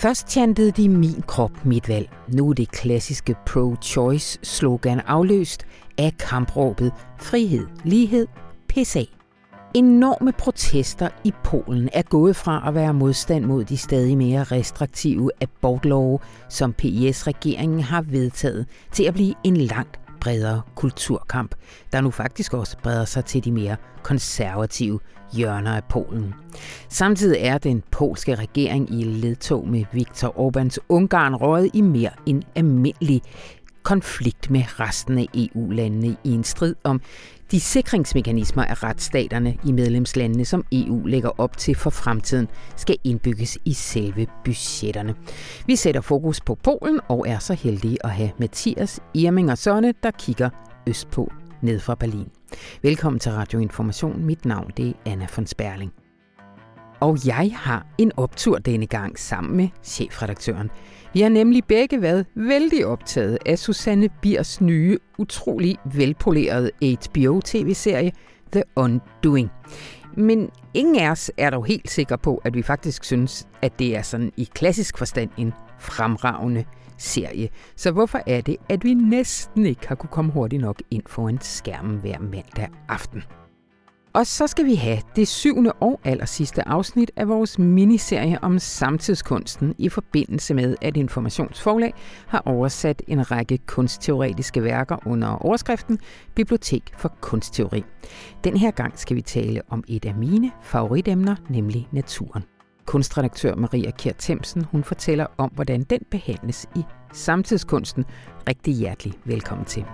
Først chantede de min krop, mit valg. Nu er det klassiske pro-choice slogan afløst af kampråbet frihed, lighed, PSA. Enorme protester i Polen er gået fra at være modstand mod de stadig mere restriktive abortlove, som PIS-regeringen har vedtaget, til at blive en langt bredere kulturkamp, der nu faktisk også breder sig til de mere konservative hjørner af Polen. Samtidig er den polske regering i ledtog med Viktor Orbáns Ungarn røget i mere end almindelig konflikt med resten af EU-landene i en strid om de sikringsmekanismer af retsstaterne i medlemslandene, som EU lægger op til for fremtiden, skal indbygges i selve budgetterne. Vi sætter fokus på Polen og er så heldige at have Mathias Irming og Sonne, der kigger østpå ned fra Berlin. Velkommen til Radio Information. Mit navn det er Anna von Sperling. Og jeg har en optur denne gang sammen med chefredaktøren. Vi har nemlig begge været vældig optaget af Susanne Biers nye, utrolig velpolerede HBO-tv-serie The Undoing. Men ingen af os er dog helt sikker på, at vi faktisk synes, at det er sådan i klassisk forstand en fremragende serie. Så hvorfor er det, at vi næsten ikke har kunne komme hurtigt nok ind foran skærmen hver mandag aften? Og så skal vi have det syvende og allersidste afsnit af vores miniserie om samtidskunsten i forbindelse med, at Informationsforlag har oversat en række kunstteoretiske værker under overskriften Bibliotek for kunstteori. Den her gang skal vi tale om et af mine favoritemner, nemlig naturen. Kunstredaktør Maria Kjær Themsen, hun fortæller om, hvordan den behandles i samtidskunsten. Rigtig hjertelig velkommen til.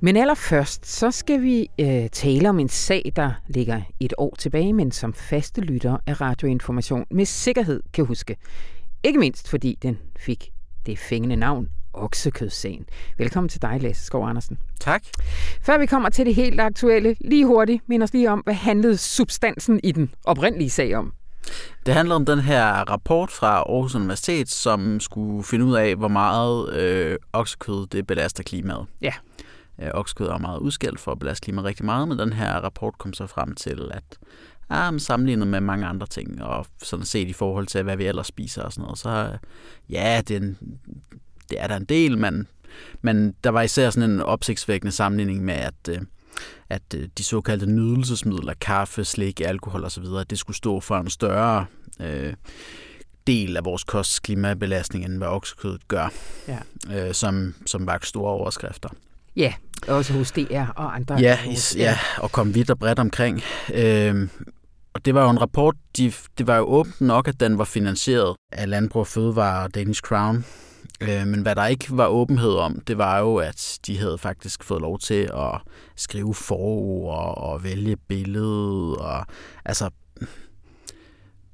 Men allerførst, så skal vi øh, tale om en sag, der ligger et år tilbage, men som faste lytter af radioinformation med sikkerhed kan huske. Ikke mindst fordi den fik det fængende navn Oksekødssagen. Velkommen til dig, Lasse Skov Andersen. Tak. Før vi kommer til det helt aktuelle, lige hurtigt, mind os lige om, hvad handlede substansen i den oprindelige sag om? Det handler om den her rapport fra Aarhus Universitet, som skulle finde ud af, hvor meget øh, oksekød det belaster klimaet. Ja. Øh, oksekød er meget udskældt for at belaste klimaet rigtig meget, men den her rapport kom så frem til, at ja, sammenlignet med mange andre ting, og sådan set i forhold til, hvad vi ellers spiser og sådan noget, så ja, det er, en, det er der en del, men, men der var især sådan en opsigtsvækkende sammenligning med, at, øh, at øh, de såkaldte nydelsesmidler, kaffe, slik, alkohol osv., det skulle stå for en større øh, del af vores kosts klimabelastning, end hvad oksekødet gør, ja. øh, som, som var store overskrifter. Ja, også hos DR og andre. Ja, is, ja og kom vidt og bredt omkring. Øh, og det var jo en rapport, de, det var jo åbent nok, at den var finansieret af Landbrug og Fødevare og Danish Crown. Øh, men hvad der ikke var åbenhed om, det var jo, at de havde faktisk fået lov til at skrive forord og vælge billedet og altså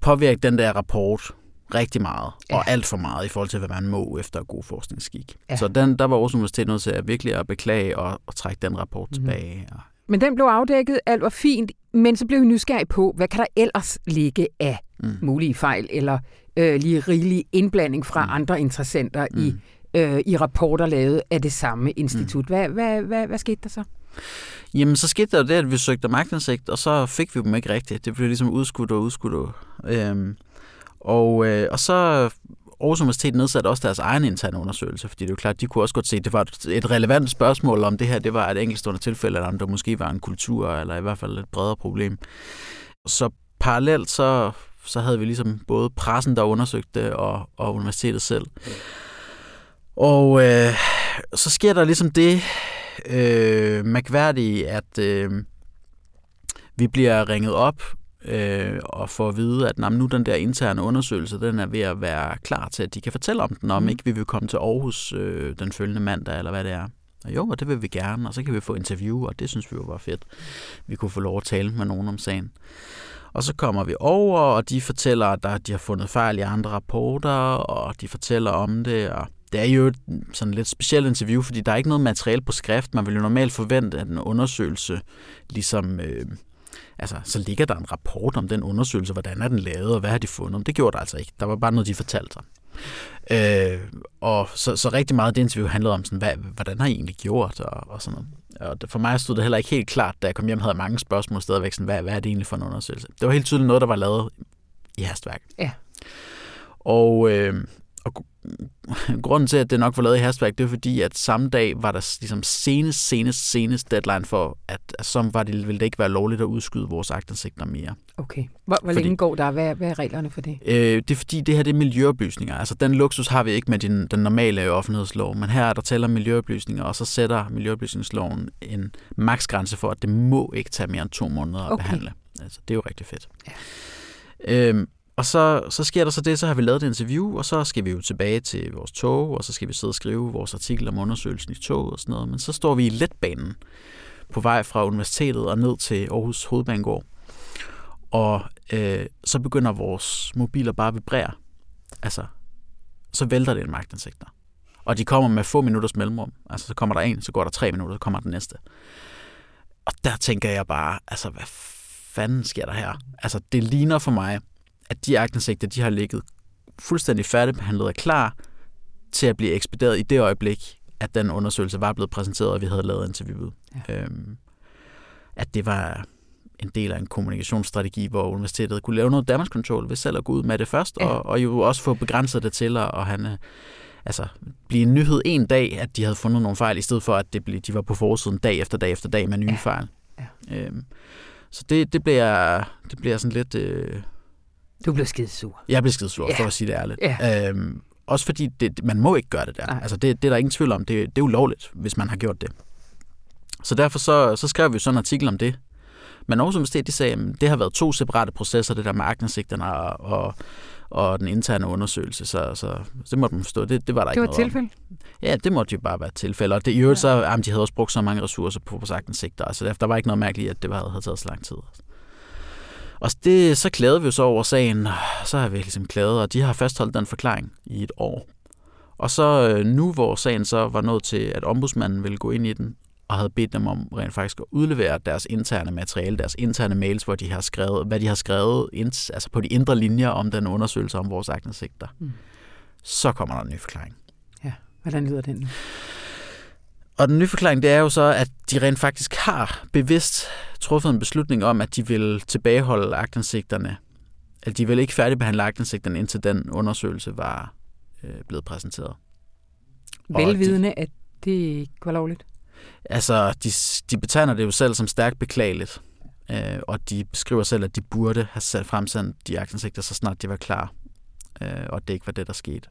påvirke den der rapport rigtig meget, ja. og alt for meget i forhold til, hvad man må efter god forskningsskik. Ja. Så den, der var Aarhus Universitet nødt til at virkelig at beklage og, og trække den rapport mm. tilbage. Og... Men den blev afdækket, alt var fint, men så blev vi nysgerrige på, hvad kan der ellers ligge af mm. mulige fejl, eller øh, lige rigelig indblanding fra mm. andre interessenter mm. i, øh, i rapporter lavet af det samme institut. Mm. Hvad, hvad, hvad, hvad skete der så? Jamen, så skete der jo det, at vi søgte magtindsigt, og så fik vi dem ikke rigtigt. Det blev ligesom udskudt og udskudt. Og, øhm, og, øh, og så Aarhus Universitet nedsatte også deres egen interne undersøgelse, fordi det er jo klart, de kunne også godt se, at det var et relevant spørgsmål, om det her det var et enkeltstående tilfælde, eller om det måske var en kultur, eller i hvert fald et bredere problem. Så parallelt så, så havde vi ligesom både pressen, der undersøgte det, og, og universitetet selv. Og øh, så sker der ligesom det øh, mærkværdige, at øh, vi bliver ringet op øh, og får at vide, at nu den der interne undersøgelse, den er ved at være klar til, at de kan fortælle om den, om mm. ikke vi vil komme til Aarhus øh, den følgende mandag, eller hvad det er. Og jo, og det vil vi gerne, og så kan vi få interview, og det synes vi jo var fedt. Vi kunne få lov at tale med nogen om sagen. Og så kommer vi over, og de fortæller, at der, de har fundet fejl i andre rapporter, og de fortæller om det, og det er jo et mm, sådan lidt specielt interview, fordi der er ikke noget materiale på skrift. Man vil jo normalt forvente, at en undersøgelse ligesom øh, altså, så ligger der en rapport om den undersøgelse, hvordan er den lavet, og hvad har de fundet. Det gjorde der altså ikke. Der var bare noget, de fortalte sig. Øh, og så, så rigtig meget af det interview handlede om, sådan, hvad, hvordan har I egentlig gjort, og, og sådan noget. Og for mig stod det heller ikke helt klart, da jeg kom hjem, havde mange spørgsmål stadigvæk, sådan, hvad, hvad er det egentlig for en undersøgelse? Det var helt tydeligt noget, der var lavet i hastværk. Ja. Og, øh, grunden til, at det nok var lavet i hastværk, det var fordi, at samme dag var der ligesom senest, senest, senest deadline for, at, at så var det, ville det ikke være lovligt at udskyde vores agtindsigter mere. Okay. Hvor, hvor fordi, længe går der? Hvad, hvad er reglerne for det? Øh, det er fordi, det her det er miljøoplysninger. Altså, den luksus har vi ikke med den, den normale offentlighedslov, men her er der tæller miljøoplysninger, og så sætter miljøoplysningsloven en maksgrænse for, at det må ikke tage mere end to måneder at okay. behandle. Altså, det er jo rigtig fedt. Ja. Øhm, og så, så sker der så det, så har vi lavet et interview, og så skal vi jo tilbage til vores tog, og så skal vi sidde og skrive vores artikel om undersøgelsen i toget og sådan noget. Men så står vi i letbanen på vej fra universitetet og ned til Aarhus Hovedbanegård. Og øh, så begynder vores mobiler bare at vibrere. Altså, så vælter det en magtindsigter. Og de kommer med få minutters mellemrum. Altså, så kommer der en, så går der tre minutter, så kommer den næste. Og der tænker jeg bare, altså, hvad fanden sker der her? Altså, det ligner for mig, at de aktindsigter, de har ligget fuldstændig færdigbehandlet og klar til at blive ekspederet i det øjeblik, at den undersøgelse var blevet præsenteret, og vi havde lavet interviewet. Ja. Øhm, at det var en del af en kommunikationsstrategi, hvor universitetet kunne lave noget damage control ved selv at gå ud med det først, ja. og, og jo også få begrænset det til at, at han, altså, blive en nyhed en dag, at de havde fundet nogle fejl, i stedet for at det blev, de var på forsiden dag efter dag efter dag med nye ja. fejl. Ja. Øhm, så det, det, bliver, det bliver sådan lidt... Øh, du blev skidesur. Jeg blev skidesur, ja. for at sige det ærligt. Ja. Øhm, også fordi det, man må ikke gøre det der. Nej. Altså det, det er der ingen tvivl om. Det, det er ulovligt, hvis man har gjort det. Så derfor så, så skrev vi sådan en artikel om det. Men Aarhus Universitet de sagde, at det har været to separate processer, det der med agtindsigterne og, og, og den interne undersøgelse. Så, så det måtte man forstå. Det, det var der det ikke var noget tilfælde? Om. Ja, det måtte jo bare være et tilfælde. Og det, i øvrigt ja. så, jamen, de havde også brugt så mange ressourcer på vores agtindsigter. Altså der var ikke noget mærkeligt at det havde, havde taget så lang tid. Og det, så klagede vi jo så over sagen, så har vi ligesom klaget, og de har fastholdt den forklaring i et år. Og så øh, nu, hvor sagen så var nået til, at ombudsmanden ville gå ind i den, og havde bedt dem om rent faktisk at udlevere deres interne materiale, deres interne mails, hvor de har skrevet, hvad de har skrevet altså på de indre linjer om den undersøgelse om vores agtindsigter. Mm. Så kommer der en ny forklaring. Ja, hvordan lyder den? Og den nye forklaring, det er jo så, at de rent faktisk har bevidst truffet en beslutning om, at de vil tilbageholde agtindsigterne. At de vil ikke færdigbehandle agtindsigterne, indtil den undersøgelse var øh, blevet præsenteret. Velvidende, de, at det ikke var lovligt? Altså, de, de betegner det jo selv som stærkt beklageligt. Øh, og de beskriver selv, at de burde have sat fremsendt de aktindsigter, så snart de var klar. Øh, og det ikke var det, der skete.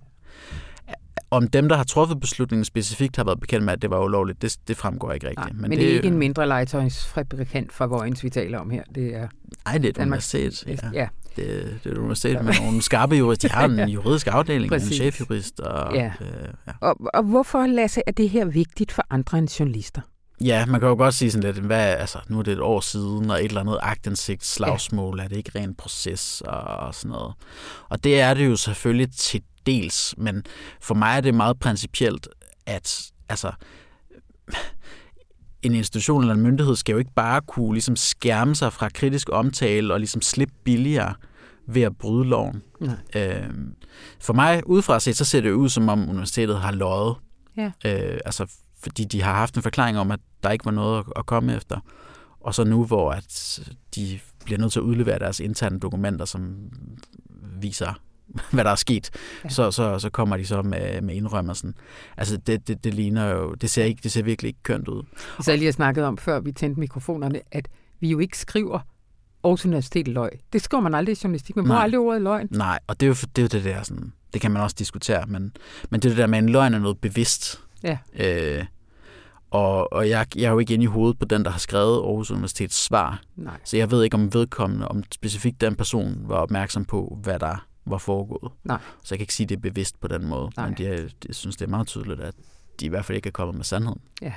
Om dem, der har truffet beslutningen specifikt, har været bekendt med, at det var ulovligt, det, det fremgår ikke rigtigt. Nej, men, men det, det er ikke en mindre legetøjsfabrikant fra Vojens, vi taler om her. Det er Nej, det er et Danmarks, universitet. Ja. ja. Det, det er et universitet med nogle skarpe jurister. De har en juridisk afdeling, Præcis. en chefjurist. Og, ja. Øh, ja. Og, og hvorfor, Lasse, er det her vigtigt for andre end journalister? Ja, man kan jo godt sige sådan lidt, hvad, altså, nu er det et år siden, og et eller andet agtindsigt, slagsmål, ja. er det ikke ren proces og, og sådan noget. Og det er det jo selvfølgelig til dels, men for mig er det meget principielt, at altså, en institution eller en myndighed skal jo ikke bare kunne ligesom skærme sig fra kritisk omtale og ligesom slippe billigere ved at bryde loven. Nej. Øhm, for mig, udefra set, så ser det ud, som om universitetet har løjet. Ja. Øh, altså, fordi de har haft en forklaring om, at der ikke var noget at komme efter. Og så nu, hvor at de bliver nødt til at udlevere deres interne dokumenter, som viser, hvad der er sket, ja. så, så, så kommer de så med, med indrømmelsen. Altså, det, det, det ligner jo, det ser, ikke, det ser virkelig ikke kønt ud. Så jeg lige har snakket om, før vi tændte mikrofonerne, at vi jo ikke skriver Aarhus Universitet løg. Det skriver man aldrig i journalistik. Man bruger aldrig ordet løgn. Nej, og det er jo det, er jo det der, sådan, det kan man også diskutere, men, men det er det der med, en løgn er noget bevidst. Ja. Øh, og, og jeg, jeg er jo ikke inde i hovedet på den, der har skrevet Aarhus Universitets svar. Nej. Så jeg ved ikke, om vedkommende, om specifikt den person var opmærksom på, hvad der var foregået. Nej. Så jeg kan ikke sige, at det er bevidst på den måde. Nej. Men de, jeg synes, det er meget tydeligt, at de i hvert fald ikke er kommet med sandheden. Ja.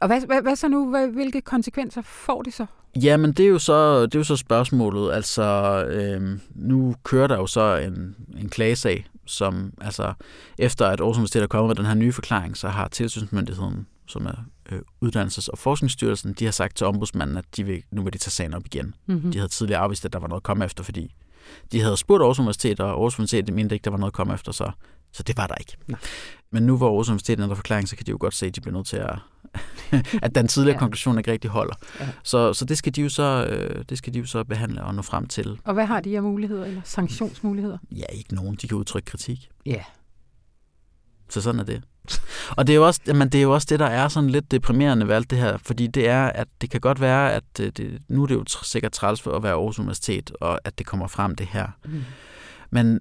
Og hvad, hvad, hvad så nu? Hvilke konsekvenser får det så? Jamen, det er jo så, det er jo så spørgsmålet. Altså, øhm, nu kører der jo så en, en klagesag, som altså, efter at Aarhus Universitet er kommet med den her nye forklaring, så har tilsynsmyndigheden, som er øh, Uddannelses- og Forskningsstyrelsen, de har sagt til ombudsmanden, at de vil, nu vil de tage sagen op igen. Mm-hmm. De havde tidligere afvist, at der var noget at komme efter, fordi De havde spurgt Aarhus Universitet, og Aarhus Universitet mente ikke, der var noget at komme efter, så, så det var der ikke. Nej. Men nu hvor Aarhus Universitet ændrer forklaring, så kan de jo godt se, at de bliver nødt til at, at den tidligere ja. konklusion ikke rigtig holder. Ja. Så, så det, skal de jo så, øh, det skal de jo så behandle og nå frem til. Og hvad har de af muligheder, eller sanktionsmuligheder? Ja, ikke nogen. De kan udtrykke kritik. Ja. Så sådan er det. Og det er, jo også, jamen, det er jo også det, der er sådan lidt deprimerende ved alt det her, fordi det er, at det kan godt være, at det, det, nu er det jo sikkert træls for at være Aarhus Universitet, og at det kommer frem det her. Mm. Men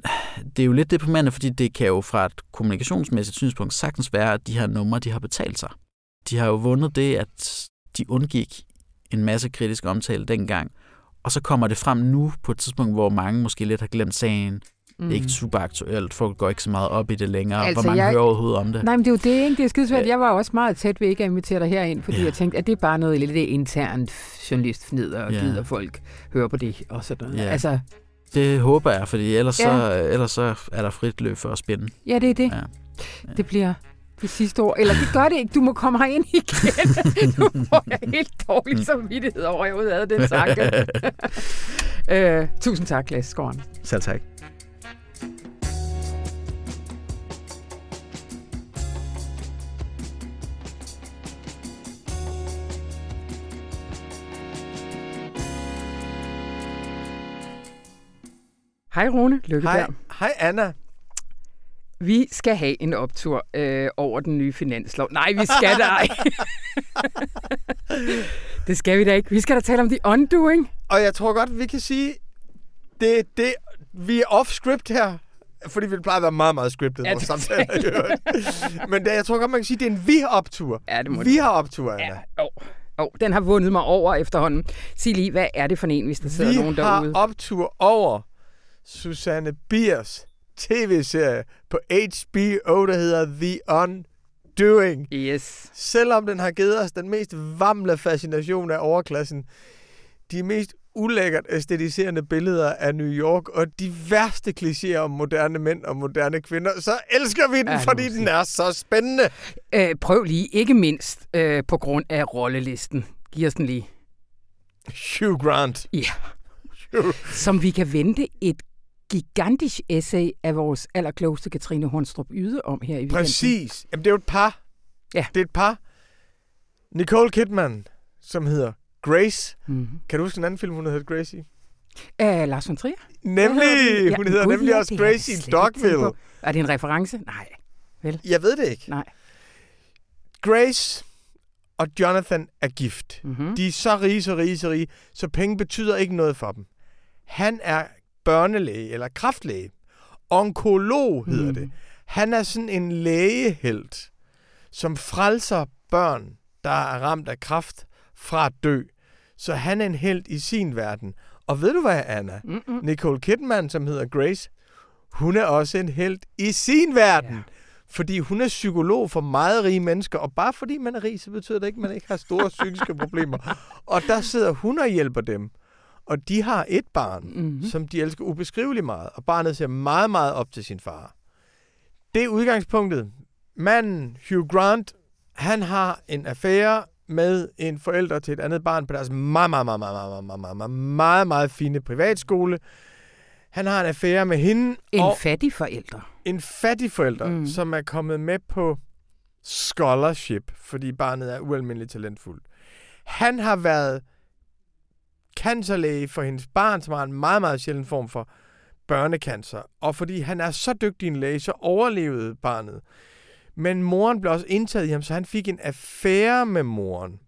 det er jo lidt deprimerende, fordi det kan jo fra et kommunikationsmæssigt synspunkt sagtens være, at de her numre, de har betalt sig. De har jo vundet det, at de undgik en masse kritisk omtale dengang, og så kommer det frem nu på et tidspunkt, hvor mange måske lidt har glemt sagen, Mm. Det er ikke mm. super aktuelt. Folk går ikke så meget op i det længere. Altså, Hvor mange jeg... hører overhovedet om det? Nej, men det er jo det, ikke? Det er skidesvært. Jeg var også meget tæt ved ikke at invitere dig herind, fordi ja. jeg tænkte, at det er bare noget lidt internt journalistfnid, og ja. gider folk høre på det og sådan noget. Ja. Altså, det håber jeg, fordi ellers, ja. så, ellers så er der frit løb for at spænde. Ja, det er det. Ja. Ja. Det bliver det sidste år. Eller det gør det ikke. Du må komme herind igen. nu får jeg helt dårlig samvittighed over, at jeg havde den tanke. øh, tusind tak, Lasse Skåren. Selv tak. Hej Rune Lykkeberg. Hej, hej Anna. Vi skal have en optur øh, over den nye finanslov. Nej, vi skal da ej. det skal vi da ikke. Vi skal da tale om The Undoing. Og jeg tror godt, vi kan sige, det, det, vi er off-script her. Fordi vi plejer at være meget, meget scriptet ja, vores samtaler. Men det, jeg tror godt, man kan sige, det er en vi-optur. Ja, det må vi har optur, Anna. Ja, oh. Oh, den har vundet mig over efterhånden. Sig lige, hvad er det for en, hvis der sidder vi nogen derude? Vi har optur over Susanne Biers tv-serie på HBO, der hedder The Undoing. Yes. Selvom den har givet os den mest vamle fascination af overklassen, de mest ulækkert æstetiserende billeder af New York og de værste klichéer om moderne mænd og moderne kvinder, så elsker vi den, ja, fordi den er så spændende. Øh, prøv lige, ikke mindst øh, på grund af rollelisten. Giv os den lige. Hugh Grant. Ja. Som vi kan vente et gigantisk essay af vores allerklogeste Katrine Hornstrup Yde om her i weekenden. Præcis. Jamen, det er jo et par. Ja. Det er et par. Nicole Kidman, som hedder Grace. Mm-hmm. Kan du huske en anden film, hun hedder Gracie? Uh, Lars von Trier. Nemlig! Hun ja, hedder nemlig også Gracie i Dogville. Er det en reference? Nej. Vel? Jeg ved det ikke. Nej. Grace og Jonathan er gift. Mm-hmm. De er så rige, så rige, så rige, så penge betyder ikke noget for dem. Han er børnelæge eller kraftlæge. Onkolog hedder mm. det. Han er sådan en lægehelt, som frelser børn, der er ramt af kraft, fra at dø. Så han er en held i sin verden. Og ved du hvad, Anna? Mm-mm. Nicole Kidman, som hedder Grace, hun er også en held i sin verden. Ja. Fordi hun er psykolog for meget rige mennesker, og bare fordi man er rig, så betyder det ikke, at man ikke har store psykiske problemer. Og der sidder hun og hjælper dem. Og de har et barn, mm-hmm. som de elsker ubeskriveligt meget, og barnet ser meget, meget op til sin far. Det er udgangspunktet. Manden, Hugh Grant, han har en affære med en forælder til et andet barn på deres meget, meget, meget, meget, meget, meget, meget, meget, meget, meget fine privatskole. Han har en affære med hende. En og fattig forælder. En fattig forælder, mm. som er kommet med på scholarship, fordi barnet er ualmindeligt talentfuldt. Han har været cancerlæge for hendes barn, som har en meget, meget sjælden form for børnecancer. Og fordi han er så dygtig en læge, så overlevede barnet. Men moren blev også indtaget i ham, så han fik en affære med moren.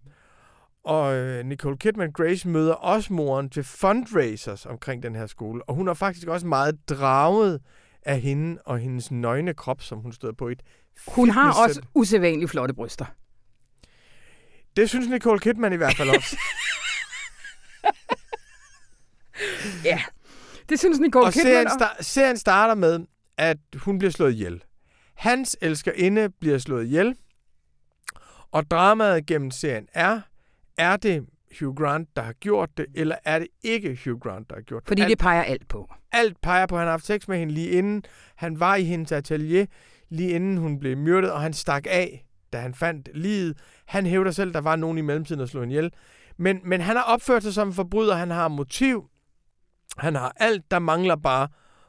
Og øh, Nicole Kidman Grace møder også moren til fundraisers omkring den her skole. Og hun er faktisk også meget draget af hende og hendes nøgne krop, som hun stod på et Hun har også usædvanligt flotte bryster. Det synes Nicole Kidman i hvert fald også. ja, det synes Nicole og Kidman. Serien, star- serien starter med, at hun bliver slået ihjel. Hans elskerinde bliver slået ihjel. Og dramaet gennem serien er, er det Hugh Grant, der har gjort det, eller er det ikke Hugh Grant, der har gjort det? Fordi alt, det peger alt på. Alt peger på, at han har haft sex med hende lige inden. Han var i hendes atelier, lige inden hun blev myrdet, og han stak af, da han fandt livet. Han hævder selv, at der var nogen i mellemtiden, der slog hende ihjel. Men, men han har opført sig som en forbryder, han har motiv. Han har alt, der mangler bare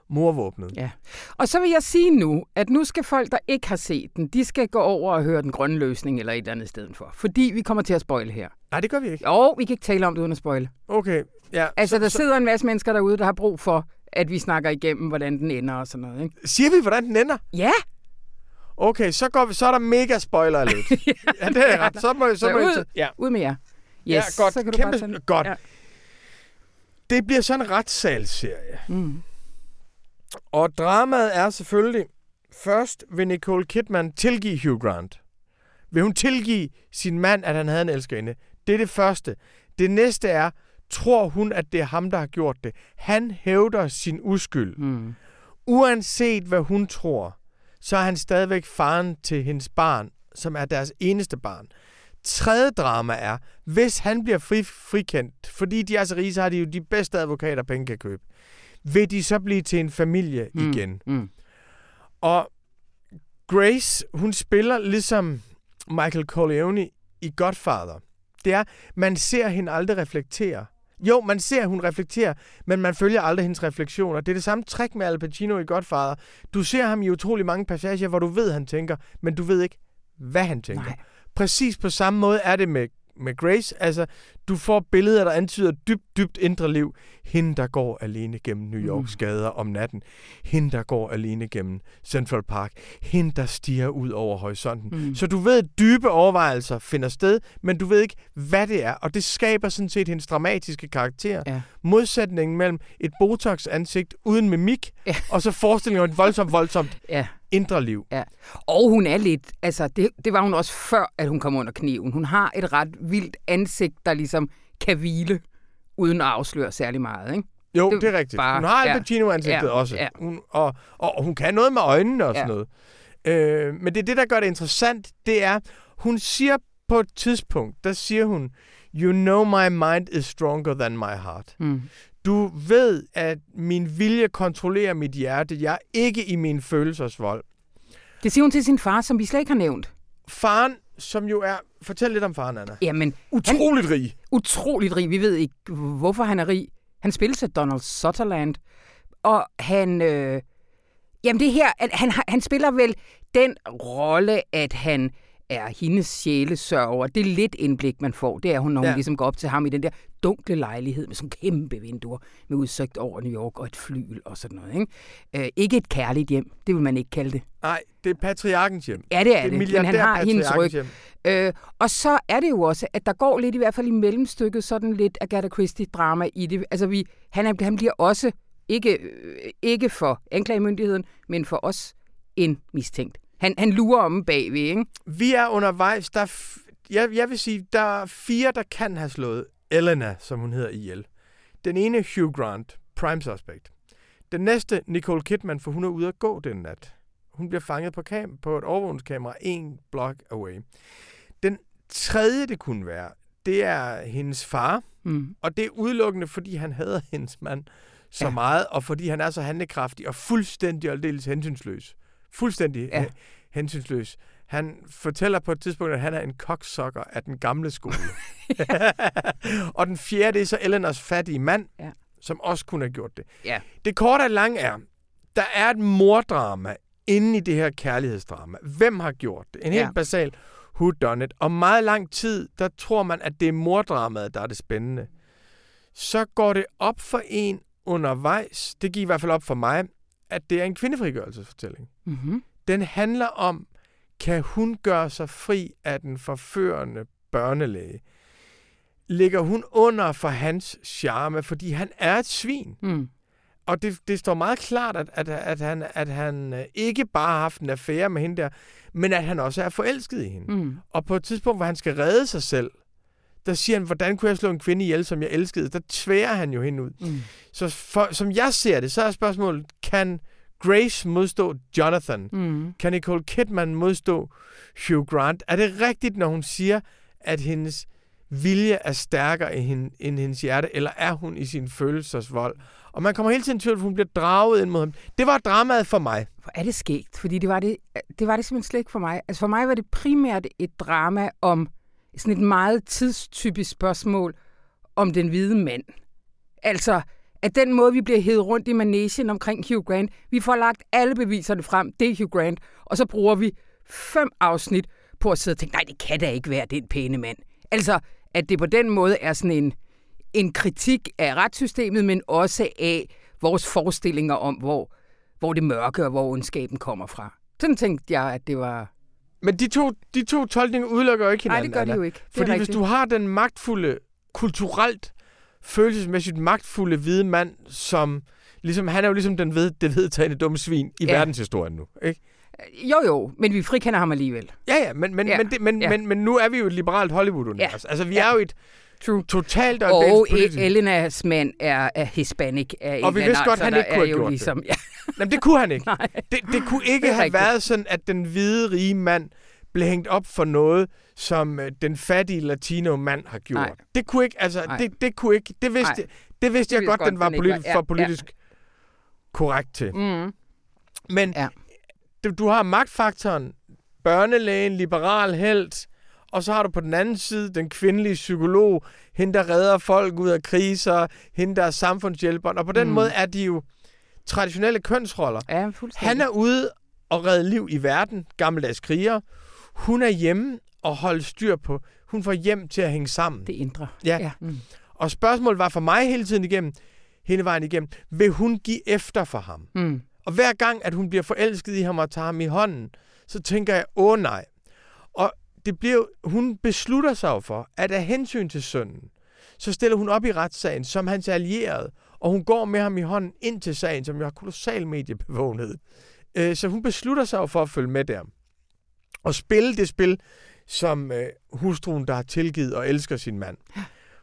morvåbnet. Ja. Og så vil jeg sige nu, at nu skal folk, der ikke har set den, de skal gå over og høre den grønne løsning eller et eller andet sted for. Fordi vi kommer til at spoile her. Nej, det gør vi ikke. Jo, vi kan ikke tale om det uden at spoile. Okay, ja. Altså, så, der så, sidder en masse mennesker derude, der har brug for, at vi snakker igennem, hvordan den ender og sådan noget. Ikke? Siger vi, hvordan den ender? Ja, Okay, så, går vi, så er der mega spoiler lidt. ja, det er ret. Så må, så Så må ud. jeg ja. ud med jer. Yes, ja, godt. så kan du Kæmpe, bare den. godt. Ja. Det bliver sådan en retssalsserie. Mm. Og dramaet er selvfølgelig, først vil Nicole Kidman tilgive Hugh Grant. Vil hun tilgive sin mand, at han havde en elskerinde? Det er det første. Det næste er, tror hun, at det er ham, der har gjort det? Han hævder sin uskyld. Mm. Uanset hvad hun tror, så er han stadigvæk faren til hendes barn, som er deres eneste barn. Tredje drama er, hvis han bliver fri, frikendt, fordi de er så rige, så har de jo de bedste advokater, penge kan købe. Vil de så blive til en familie Mm. igen? Mm. Og Grace, hun spiller ligesom Michael Corleone i Godfather. Det er, man ser hende aldrig reflektere. Jo, man ser, at hun reflekterer, men man følger aldrig hendes refleksioner. Det er det samme trick med Al Pacino i Godfather. Du ser ham i utrolig mange passager, hvor du ved, han tænker, men du ved ikke, hvad han tænker. Nej. Præcis på samme måde er det med, med Grace. Altså, du får billeder, der antyder dybt, dybt indre liv. Hende, der går alene gennem New Yorks Mm. gader om natten. Hende, der går alene gennem Central Park. Hende, der stiger ud over horisonten. Mm. Så du ved, at dybe overvejelser finder sted, men du ved ikke, hvad det er. Og det skaber sådan set hendes dramatiske karakter. Ja. Modsætningen mellem et Botox-ansigt uden mimik, Ja. og så forestillingen om et voldsomt, voldsomt Ja. Indre liv. Og hun er lidt, altså det, det var hun også før, at hun kom under kniven. Hun har et ret vildt ansigt, der ligesom kan hvile, uden at afsløre særlig meget, ikke? Jo, Det det, er rigtigt. bare- hun har ja. Pacino-ansigtet Ja, også. ja. Hun, og, og, og hun kan noget med øjnene og sådan Ja. noget. Øh, men det er det, der gør det interessant, det er, hun siger på et tidspunkt, der siger hun, You know my mind is stronger than my heart. Mm. Du ved, at min vilje kontrollerer mit hjerte. Jeg er ikke i min følelsesvold. Det siger hun til sin far, som vi slet ikke har nævnt. Faren, som jo er... Fortæl lidt om faren, Anna. Jamen, Utroligt rig. utroligt rig. Vi ved ikke, hvorfor han er rig. Han spilles af Donald Sutherland. Og han... Øh, jamen det her, han, han spiller vel den rolle, at han er hendes sjælesørger. Det er lidt indblik, man får. Det er hun, når hun Ja. ligesom går op til ham i den der dunkle lejlighed med sådan kæmpe vinduer med udsigt over New York og et flyl og sådan noget. Ikke, øh, ikke et kærligt hjem, det vil man ikke kalde det. Nej, det er patriarkens hjem. Ja, det er det, men han har hendes ryg. hjem. Øh, og så er det jo også, at der går lidt i hvert fald i mellemstykket sådan lidt Agatha Christie-drama i det. Altså vi, han, er, han bliver også, ikke, øh, ikke for anklagemyndigheden, men for os, en mistænkt. Han, han lurer om bagved, ikke? Vi er undervejs. Der er f- jeg, jeg vil sige, der er fire, der kan have slået Elena, som hun hedder, ihjel. Den ene Hugh Grant, prime suspect. Den næste, Nicole Kidman, for hun er ude at gå den nat. Hun bliver fanget på, kam- på et overvågningskamera en block away. Den tredje, det kunne være, det er hendes far, Mm. og det er udelukkende, fordi han hader hendes mand så Ja. ja. meget, og fordi han er så handlekraftig og fuldstændig og aldeles hensynsløs. Fuldstændig Ja. hensynsløs. Han fortæller på et tidspunkt, at han er en koksokker af den gamle skole. og den fjerde, er så Eleanors fattige mand, Ja. som også kunne have gjort det. Ja. Det korte og lange er, der er et mordrama inde i det her kærlighedsdrama. Hvem har gjort det? En helt Ja. basal who done it. Og meget lang tid, der tror man, at det er mordramaet, der er det spændende. Så går det op for en undervejs, det gik i hvert fald op for mig, at det er en kvindefrigørelsesfortælling. Mm-hmm. Den handler om, kan hun gøre sig fri af den forførende børnelæge? Ligger hun under for hans charme, fordi han er et svin? Mm. Og det, det står meget klart, at, at, at, han, at han øh, ikke bare har haft en affære med hende der, men at han også er forelsket i hende. Mm. Og på et tidspunkt, hvor han skal redde sig selv, der siger han, hvordan kunne jeg slå en kvinde ihjel, som jeg elskede? Der tværer han jo hende ud. Mm. Så for, som jeg ser det, så er spørgsmålet, kan Grace modstå Jonathan? Mm. Kan Nicole Kidman modstå Hugh Grant? Er det rigtigt, når hun siger, at hendes vilje er stærkere end, hende, end hendes hjerte, eller er hun i sin følelsesvold? Og man kommer hele tiden til, at hun bliver draget ind mod ham. Det var dramaet for mig. Hvor er det skægt, fordi det var det, det var det simpelthen slet ikke for mig. Altså for mig var det primært et drama om sådan et meget tidstypisk spørgsmål om den hvide mand. Altså, at den måde, vi bliver hævet rundt i manesien omkring Hugh Grant, vi får lagt alle beviserne frem, det er Hugh Grant, og så bruger vi fem afsnit på at sidde og tænke, nej, det kan da ikke være den pæne mand. Altså, at det på den måde er sådan en, en kritik af retssystemet, men også af vores forestillinger om, hvor, hvor det mørke og hvor ondskaben kommer fra. Sådan tænkte jeg, at det var... Men de to, de to tolkninger udelukker jo ikke hinanden. Nej, det gør de jo ikke. Det Fordi hvis du har den magtfulde, kulturelt, følelsesmæssigt magtfulde hvide mand, som ligesom, han er jo ligesom den ved, det vedtagende dumme svin i ja. verdenshistorien nu, ikke? Jo, jo, men vi frikender ham alligevel. Ja, ja, men, men, ja. Men, det, men, ja. men, men nu er vi jo et liberalt Hollywood-univers. Ja. Altså, vi ja. er jo et True. totalt og Og Elenas mand er, er hispanic. Er og vi vidste godt, han ikke kunne have gjort ligesom, det. Ja. Jamen, det kunne han ikke. det, det kunne ikke det have rigtigt. været sådan, at den hvide, rige mand blev hængt op for noget, som øh, den fattige latino-mand har gjort. Nej. Det kunne ikke, altså, det, det kunne ikke, det vidste, det vidste jeg godt, den var politisk, ja, for politisk ja. korrekt til. Mm. Men ja. du, du har magtfaktoren, børnelægen, liberal held, og så har du på den anden side den kvindelige psykolog, hende der redder folk ud af kriser, hende der er samfundshjælper, og på den mm. måde er de jo traditionelle kønsroller. Ja, Han er ude og redde liv i verden, gammeldags kriger. Hun er hjemme og holde styr på. Hun får hjem til at hænge sammen. Det indre. Ja. ja. Mm. Og spørgsmålet var for mig hele tiden igennem, hele vejen igennem, vil hun give efter for ham? Mm. Og hver gang, at hun bliver forelsket i ham og tager ham i hånden, så tænker jeg, åh nej. Det bliver, hun beslutter sig for, at af hensyn til sønnen, så stiller hun op i retssagen som hans allierede, og hun går med ham i hånden ind til sagen, som jo har kolossal mediebevågenhed. Øh, så hun beslutter sig for at følge med der. Og spille det spil, som øh, hustruen, der har tilgivet og elsker sin mand.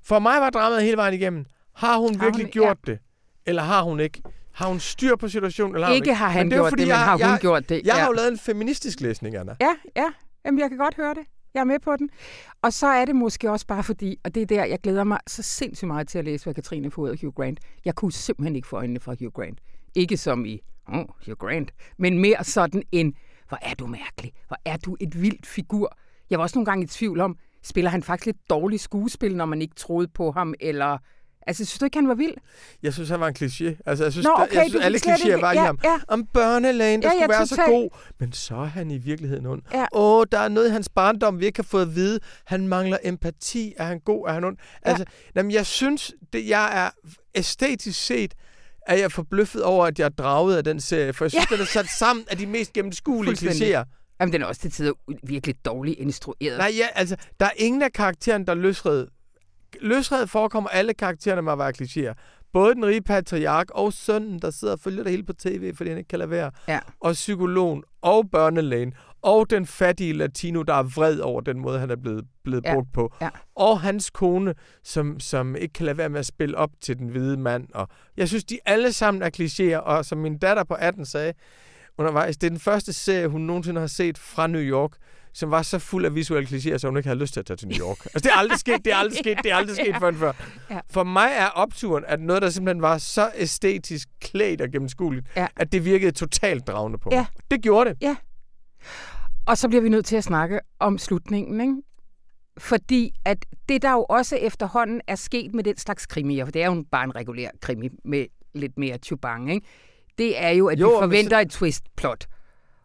For mig var dramaet hele vejen igennem. Har hun har virkelig hun, gjort ja. det? Eller har hun ikke? Har hun styr på situationen? Eller har ikke hun ikke? har han det gjort fordi, det, men jeg, har hun jeg, gjort det. Jeg ja. har jo lavet en feministisk læsning, Anna. Ja, ja. Jamen, jeg kan godt høre det. Jeg er med på den. Og så er det måske også bare fordi, og det er der, jeg glæder mig så sindssygt meget til at læse, hvad Katrine får ud af Hugh Grant. Jeg kunne simpelthen ikke få øjnene fra Hugh Grant. Ikke som i, oh, Hugh Grant, men mere sådan en, hvor er du mærkelig, hvor er du et vildt figur. Jeg var også nogle gange i tvivl om, spiller han faktisk lidt dårligt skuespil, når man ikke troede på ham, eller Altså, synes du ikke, han var vild? Jeg synes, han var en kliché. Altså, jeg synes, Nå, okay, der, jeg synes alle klichéer var ja, i ham. Ja. Om børnelægen, der ja, skulle ja, være total. så god. Men så er han i virkeligheden ond. Åh, ja. oh, der er noget i hans barndom, vi ikke har fået at vide. Han mangler empati. Er han god? Er han ond? Ja. Altså, jamen, jeg synes, det, jeg er æstetisk set, er jeg forbløffet over, at jeg er draget af den serie. For jeg synes, ja. den er sat sammen af de mest gennemskuelige klichéer. Jamen, den er også til tider virkelig dårligt instrueret. Nej, ja, altså, der er ingen af karakteren, der er løsredet forekommer alle karaktererne med at være klichéer. Både den rige patriark og sønnen, der sidder og følger det hele på tv, fordi han ikke kan lade være. Ja. Og psykologen og børnelægen og den fattige latino, der er vred over den måde, han er blevet, blevet ja. brugt på. Ja. Og hans kone, som, som ikke kan lade være med at spille op til den hvide mand. Og jeg synes, de alle sammen er klichéer, og som min datter på 18 sagde undervejs, det er den første serie, hun nogensinde har set fra New York, som var så fuld af visuelle klichéer, så hun ikke havde lyst til at tage til New York. Altså, det er aldrig sket, det er aldrig sket, det er aldrig sket før før. Ja. For mig er opturen, at noget, der simpelthen var så æstetisk klædt og gennemskueligt, ja. at det virkede totalt dragende på ja. mig. Det gjorde det. Ja. Og så bliver vi nødt til at snakke om slutningen, ikke? Fordi at det, der jo også efterhånden er sket med den slags krimier, for det er jo bare en regulær krimi med lidt mere chubang, ikke? det er jo, at jo, vi forventer så... et twist-plot.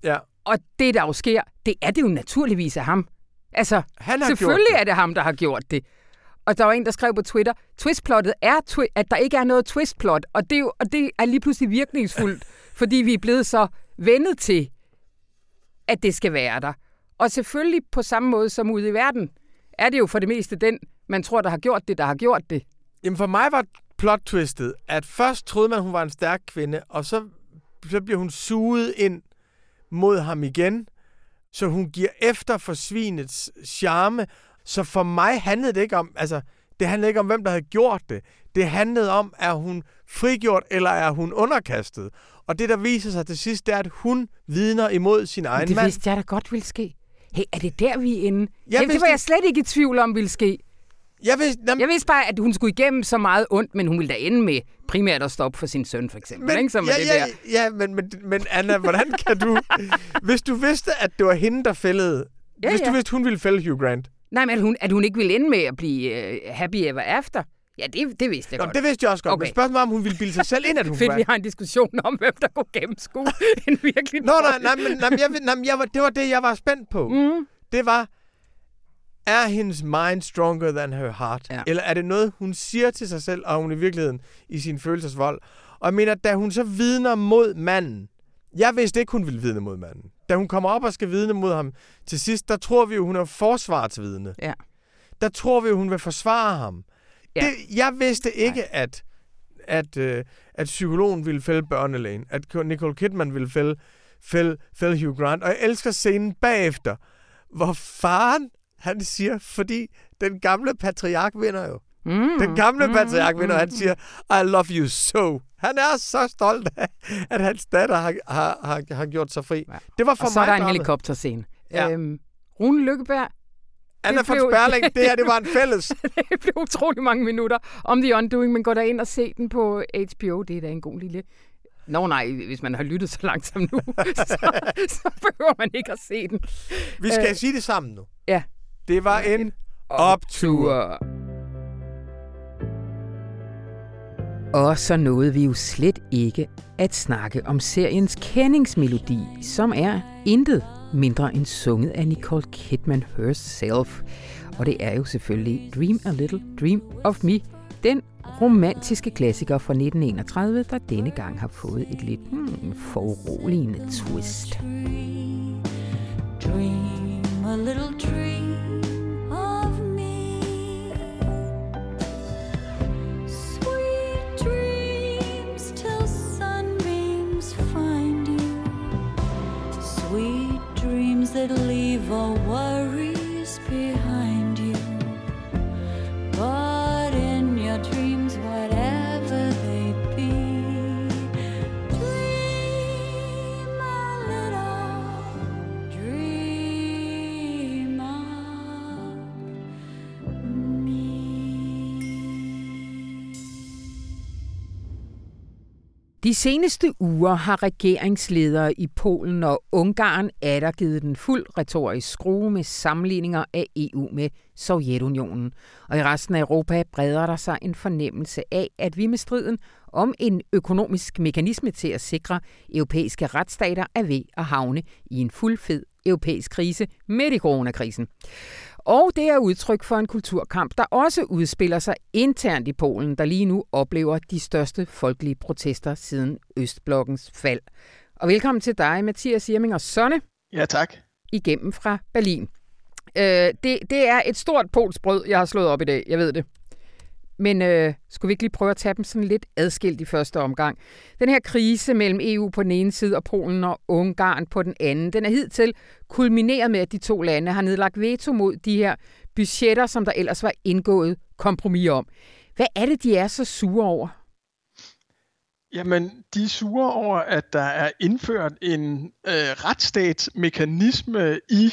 Ja. Og det, der jo sker, det er det jo naturligvis af ham. Altså, Han har selvfølgelig er det ham, der har gjort det. Og der var en, der skrev på Twitter, twistplottet er, twi- at der ikke er noget twistplot. Og det, er jo, og det er lige pludselig virkningsfuldt, fordi vi er blevet så vendet til, at det skal være der. Og selvfølgelig på samme måde som ude i verden, er det jo for det meste den, man tror, der har gjort det, der har gjort det. Jamen for mig var plot-twistet, at først troede man, hun var en stærk kvinde, og så, så bliver hun suget ind mod ham igen, så hun giver efter for svinets charme. Så for mig handlede det ikke om, altså, det handlede ikke om, hvem der havde gjort det. Det handlede om, er hun frigjort, eller er hun underkastet? Og det, der viser sig til sidst, det er, at hun vidner imod sin egen mand. Det vidste jeg da godt ville ske. Hey, er det der, vi er inde? Jeg Jamen, det var jeg slet ikke i tvivl om, ville ske. Jeg vidste, nem... jeg vidste bare, at hun skulle igennem så meget ondt, men hun ville da ende med primært at stoppe for sin søn, for eksempel. Men, ikke? Som ja, det ja, der. ja, men, men, men Anna, hvordan kan du... hvis du vidste, at det var hende, der fældede... Ja, hvis ja. du vidste, hun ville fælde Hugh Grant... Nej, men at hun, at hun ikke ville ende med at blive uh, happy ever after. Ja, det, det vidste jeg Nå, godt. det vidste jeg også godt, okay. Men spørgsmålet var, om hun ville bilde sig selv ind, at hun Fedt, var. vi har en diskussion om, hvem der kunne gennemskue en virkelig Nå, nej, nej, men, nej, jeg, nej, jeg det var det, jeg var spændt på. Mm. Det var, er hendes mind stronger than her heart? Ja. Eller er det noget, hun siger til sig selv, og hun i virkeligheden i sin følelsesvold? Og jeg mener, da hun så vidner mod manden, jeg vidste ikke, hun ville vidne mod manden. Da hun kommer op og skal vidne mod ham til sidst, der tror vi jo, hun er forsvarsvidne. Ja. Der tror vi jo, hun vil forsvare ham. Ja. Det, jeg vidste ikke, at, at, øh, at psykologen ville fælde børnelægen. At Nicole Kidman ville fælde, fælde, fælde Hugh Grant. Og jeg elsker scenen bagefter, hvor faren, han siger, fordi den gamle patriark vinder jo. Mm. Den gamle Mm, patriark vinder, mm, han siger, I love you so. Han er så stolt af, at hans datter har, har, har, har gjort sig fri. Ja. Det var for Og så er mig der en helikopterscene. Ja. Øhm, Rune Lykkeberg, Anna von Sperling, det her, det var en fælles. det blev utrolig mange minutter om The Undoing, men gå der ind og se den på HBO. Det er da en god lille... Nå nej, hvis man har lyttet så langt som nu, så, så behøver man ikke at se den. Vi skal Øh, sige det sammen nu. Ja. Det var en optur. Og så nåede vi jo slet ikke at snakke om seriens kendingsmelodi, som er intet mindre end sunget af Nicole Kidman herself. Og det er jo selvfølgelig Dream a Little Dream of Me, den romantiske klassiker fra 1931, der denne gang har fået et lidt hmm, foruroligende twist. Dream a little dream that leave all worries behind you. But in your dreams, De seneste uger har regeringsledere i Polen og Ungarn atter givet den fuld retorisk skrue med sammenligninger af EU med Sovjetunionen. Og i resten af Europa breder der sig en fornemmelse af, at vi med striden om en økonomisk mekanisme til at sikre europæiske retsstater er ved at havne i en fuldfed europæisk krise midt i coronakrisen. Og det er udtryk for en kulturkamp, der også udspiller sig internt i Polen, der lige nu oplever de største folkelige protester siden Østblokkens fald. Og velkommen til dig, Mathias Irming og Sonne, Ja, tak. igennem fra Berlin. Øh, det, det er et stort polsk brød, jeg har slået op i dag, jeg ved det. Men øh, skulle vi ikke lige prøve at tage dem sådan lidt adskilt i første omgang? Den her krise mellem EU på den ene side og Polen og Ungarn på den anden, den er hidtil kulmineret med, at de to lande har nedlagt veto mod de her budgetter, som der ellers var indgået kompromis om. Hvad er det, de er så sure over? Jamen, de er sure over, at der er indført en øh, retsstatsmekanisme i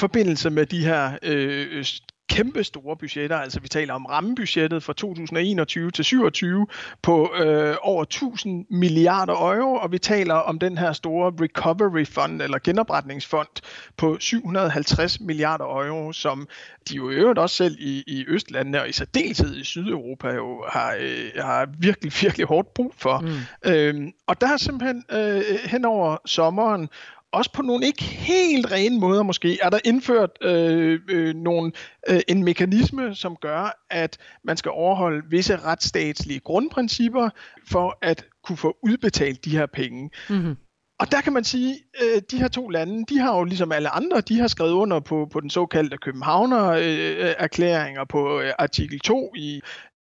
forbindelse med de her øh, kæmpe store budgetter. Altså vi taler om rammebudgettet fra 2021 til 27 på øh, over 1000 milliarder euro, og vi taler om den her store recovery fund eller genopretningsfond på 750 milliarder euro, som de jo i øvrigt også selv i, i Østlandene og i særdeleshed i Sydeuropa jo har, øh, har virkelig, virkelig hårdt brug for. Mm. Øhm, og der er simpelthen øh, hen over sommeren også på nogle ikke helt rene måder måske, er der indført øh, øh, nogle, øh, en mekanisme, som gør, at man skal overholde visse retsstatslige grundprincipper for at kunne få udbetalt de her penge. Mm-hmm. Og der kan man sige, øh, de her to lande, de har jo ligesom alle andre, de har skrevet under på, på den såkaldte Københavner-erklæring og på øh, artikel 2 i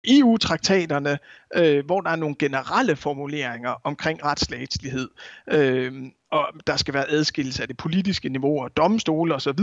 EU-traktaterne, øh, hvor der er nogle generelle formuleringer omkring retsstatslighed. Øh, og der skal være adskillelse af det politiske niveau og domstole osv.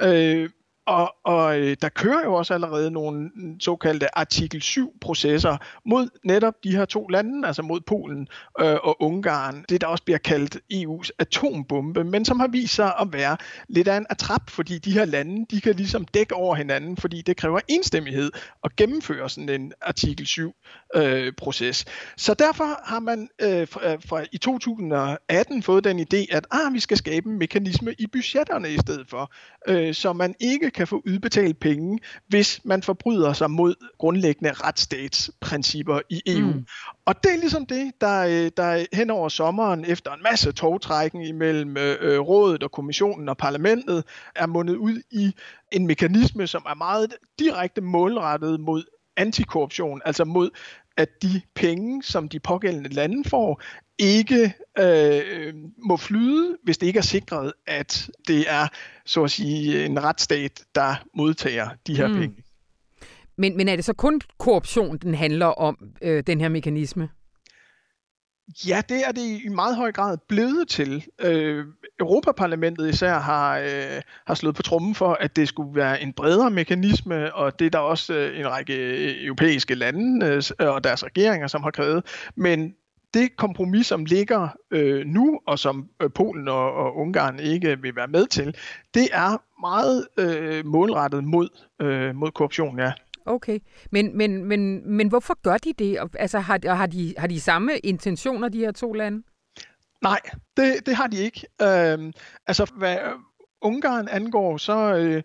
Øh, og, og øh, der kører jo også allerede nogle såkaldte artikel 7-processer mod netop de her to lande, altså mod Polen øh, og Ungarn. Det, der også bliver kaldt EU's atombombe, men som har vist sig at være lidt af en atrap, fordi de her lande, de kan ligesom dække over hinanden, fordi det kræver enstemmighed at gennemføre sådan en artikel 7-proces. Øh, så derfor har man øh, fra, øh, fra i 2018 fået den idé, at ah, vi skal skabe en mekanisme i budgetterne i stedet for, øh, så man ikke kan få udbetalt penge, hvis man forbryder sig mod grundlæggende retsstatsprincipper i EU. Mm. Og det er ligesom det, der, der hen over sommeren, efter en masse togtrækken imellem øh, rådet og kommissionen og parlamentet, er mundet ud i en mekanisme, som er meget direkte målrettet mod antikorruption, altså mod at de penge, som de pågældende lande får, ikke øh, må flyde, hvis det ikke er sikret, at det er, så at sige, en retsstat, der modtager de her mm. penge. Men, men er det så kun korruption, den handler om, øh, den her mekanisme? Ja, det er det i meget høj grad blevet til. Øh, Europaparlamentet især har, øh, har slået på trummen for, at det skulle være en bredere mekanisme, og det er der også øh, en række øh, europæiske lande øh, og deres regeringer, som har krævet. Men det kompromis, som ligger øh, nu, og som øh, Polen og, og Ungarn ikke vil være med til, det er meget øh, målrettet mod, øh, mod korruption, ja. Okay, men, men, men, men hvorfor gør de det? Altså, har, har, de, har de samme intentioner, de her to lande? Nej, det, det har de ikke. Øh, altså, hvad Ungarn angår, så øh,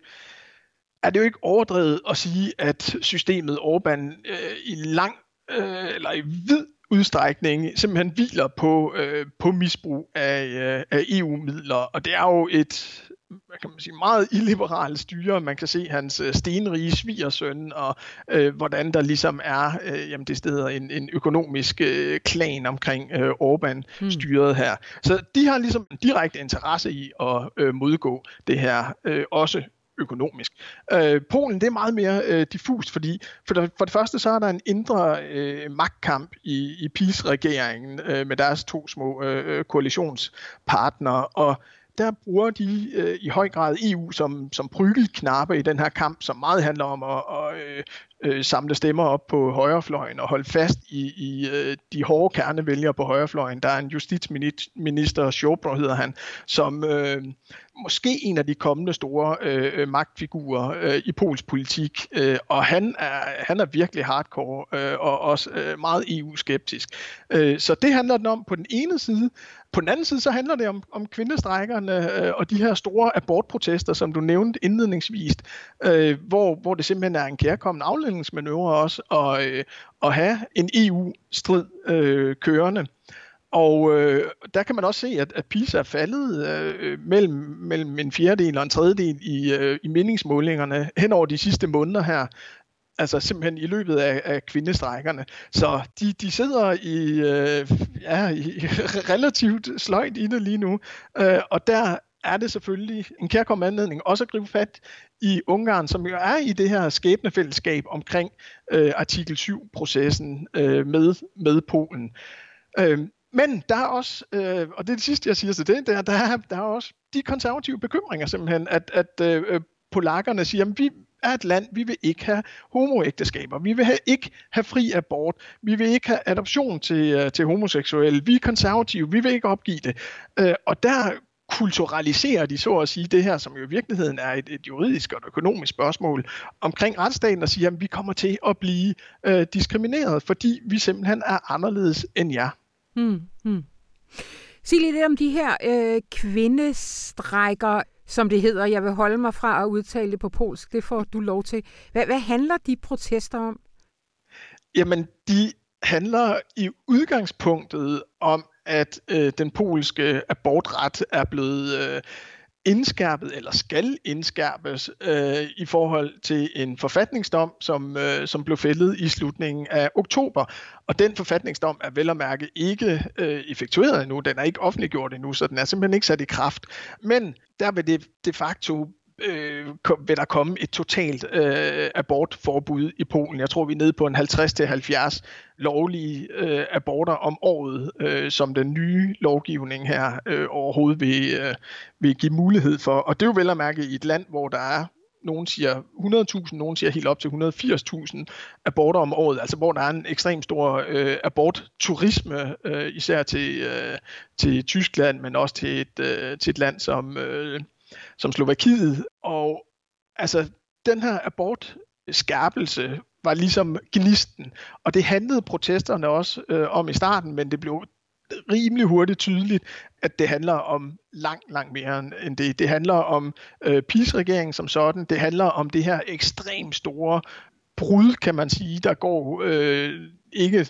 er det jo ikke overdrevet at sige, at systemet Orbán øh, i lang øh, eller i vid udstrækning simpelthen hviler på, øh, på misbrug af, øh, af EU-midler. Og det er jo et hvad kan man sige, meget illiberalt styre. Man kan se hans øh, stenrige svigersøn, og øh, hvordan der ligesom er øh, jamen det steder en, en økonomisk øh, klan omkring øh, Orbán-styret hmm. her. Så de har ligesom en direkte interesse i at øh, modgå det her, øh, også økonomisk. Øh, Polen det er meget mere øh, diffust, fordi for det, for det første så er der en indre øh, magtkamp i, i PiS-regeringen øh, med deres to små øh, koalitionspartnere, og der bruger de øh, i høj grad EU som, som prygelknappe i den her kamp, som meget handler om at, at øh, øh, samle stemmer op på højrefløjen og holde fast i, i øh, de hårde kernevælgere på højrefløjen. Der er en justitsminister, Sjobro hedder han, som øh, måske en af de kommende store øh, magtfigurer øh, i Pols politik, øh, og han er, han er virkelig hardcore øh, og også øh, meget EU-skeptisk. Øh, så det handler den om på den ene side. På den anden side, så handler det om, om kvindestrækkerne øh, og de her store abortprotester, som du nævnte indledningsvis, øh, hvor, hvor det simpelthen er en kærkommende afledningsmanøvre også at, øh, at have en EU-strid øh, kørende. Og øh, der kan man også se, at, at PISA er faldet øh, mellem, mellem en fjerdedel og en tredjedel i, øh, i meningsmålingerne hen over de sidste måneder her. Altså simpelthen i løbet af, af kvindestrækkerne. Så de, de sidder i, øh, ja, i relativt sløjt i det lige nu. Øh, og der er det selvfølgelig en kærkommende anledning også at gribe fat i Ungarn, som jo er i det her skæbnefællesskab omkring øh, artikel 7-processen øh, med, med Polen. Øh, men der er også, øh, og det er det sidste, jeg siger til det, der, der, er, der er også de konservative bekymringer simpelthen, at, at øh, øh polakkerne siger, at vi er et land, vi vil ikke have homoægteskaber, vi vil have, ikke have fri abort, vi vil ikke have adoption til, øh, til homoseksuelle, vi er konservative, vi vil ikke opgive det. Øh, og der kulturaliserer de så at sige det her, som jo i virkeligheden er et, et juridisk og et økonomisk spørgsmål omkring retsstaten og siger, at vi kommer til at blive øh, diskrimineret, fordi vi simpelthen er anderledes end jer. Hmm, hmm. Sig lidt om de her øh, kvindestrækker, som det hedder. Jeg vil holde mig fra at udtale det på polsk. Det får du lov til. Hvad, hvad handler de protester om? Jamen, de handler i udgangspunktet om, at øh, den polske abortret er blevet øh, indskærpet eller skal indskærpes øh, i forhold til en forfatningsdom, som, øh, som blev fældet i slutningen af oktober. Og den forfatningsdom er vel at mærke ikke øh, effektueret endnu, den er ikke offentliggjort endnu, så den er simpelthen ikke sat i kraft. Men der vil det de facto øh, vil der komme et totalt øh, abortforbud i Polen. Jeg tror, vi er nede på en 50-70 lovlige øh, aborter om året, øh, som den nye lovgivning her øh, overhovedet vil, øh, vil give mulighed for. Og det er jo vel at mærke i et land, hvor der er nogen siger 100.000, nogen siger helt op til 180.000 aborter om året, altså hvor der er en ekstrem stor øh, abortturisme, øh, især til, øh, til Tyskland, men også til et, øh, til et land som, øh, som Slovakiet. Og altså, den her abortskærpelse var ligesom gnisten, og det handlede protesterne også øh, om i starten, men det blev rimelig hurtigt tydeligt, at det handler om langt, langt mere end det. Det handler om øh, PiS-regeringen som sådan. Det handler om det her ekstremt store brud, kan man sige, der går øh, ikke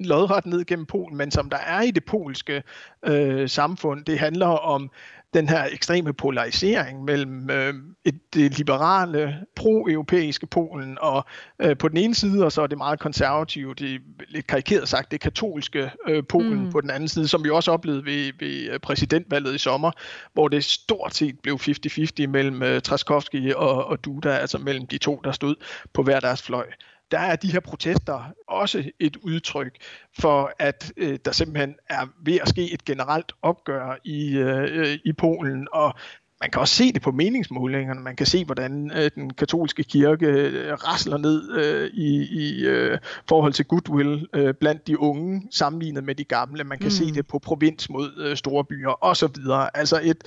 lodret ned gennem Polen, men som der er i det polske øh, samfund. Det handler om den her ekstreme polarisering mellem øh, et, det liberale, pro-europæiske Polen og øh, på den ene side, og så er det meget konservative, det lidt karikeret sagt, det katolske øh, Polen mm. på den anden side, som vi også oplevede ved, ved øh, præsidentvalget i sommer, hvor det stort set blev 50-50 mellem øh, Traskowski og, og Duda, altså mellem de to, der stod på hver deres fløj der er de her protester også et udtryk for, at øh, der simpelthen er ved at ske et generelt opgør i, øh, i Polen, og man kan også se det på meningsmålingerne. Man kan se, hvordan øh, den katolske kirke øh, rasler ned øh, i, i øh, forhold til goodwill øh, blandt de unge, sammenlignet med de gamle. Man kan mm. se det på provins mod øh, store byer osv. Altså et,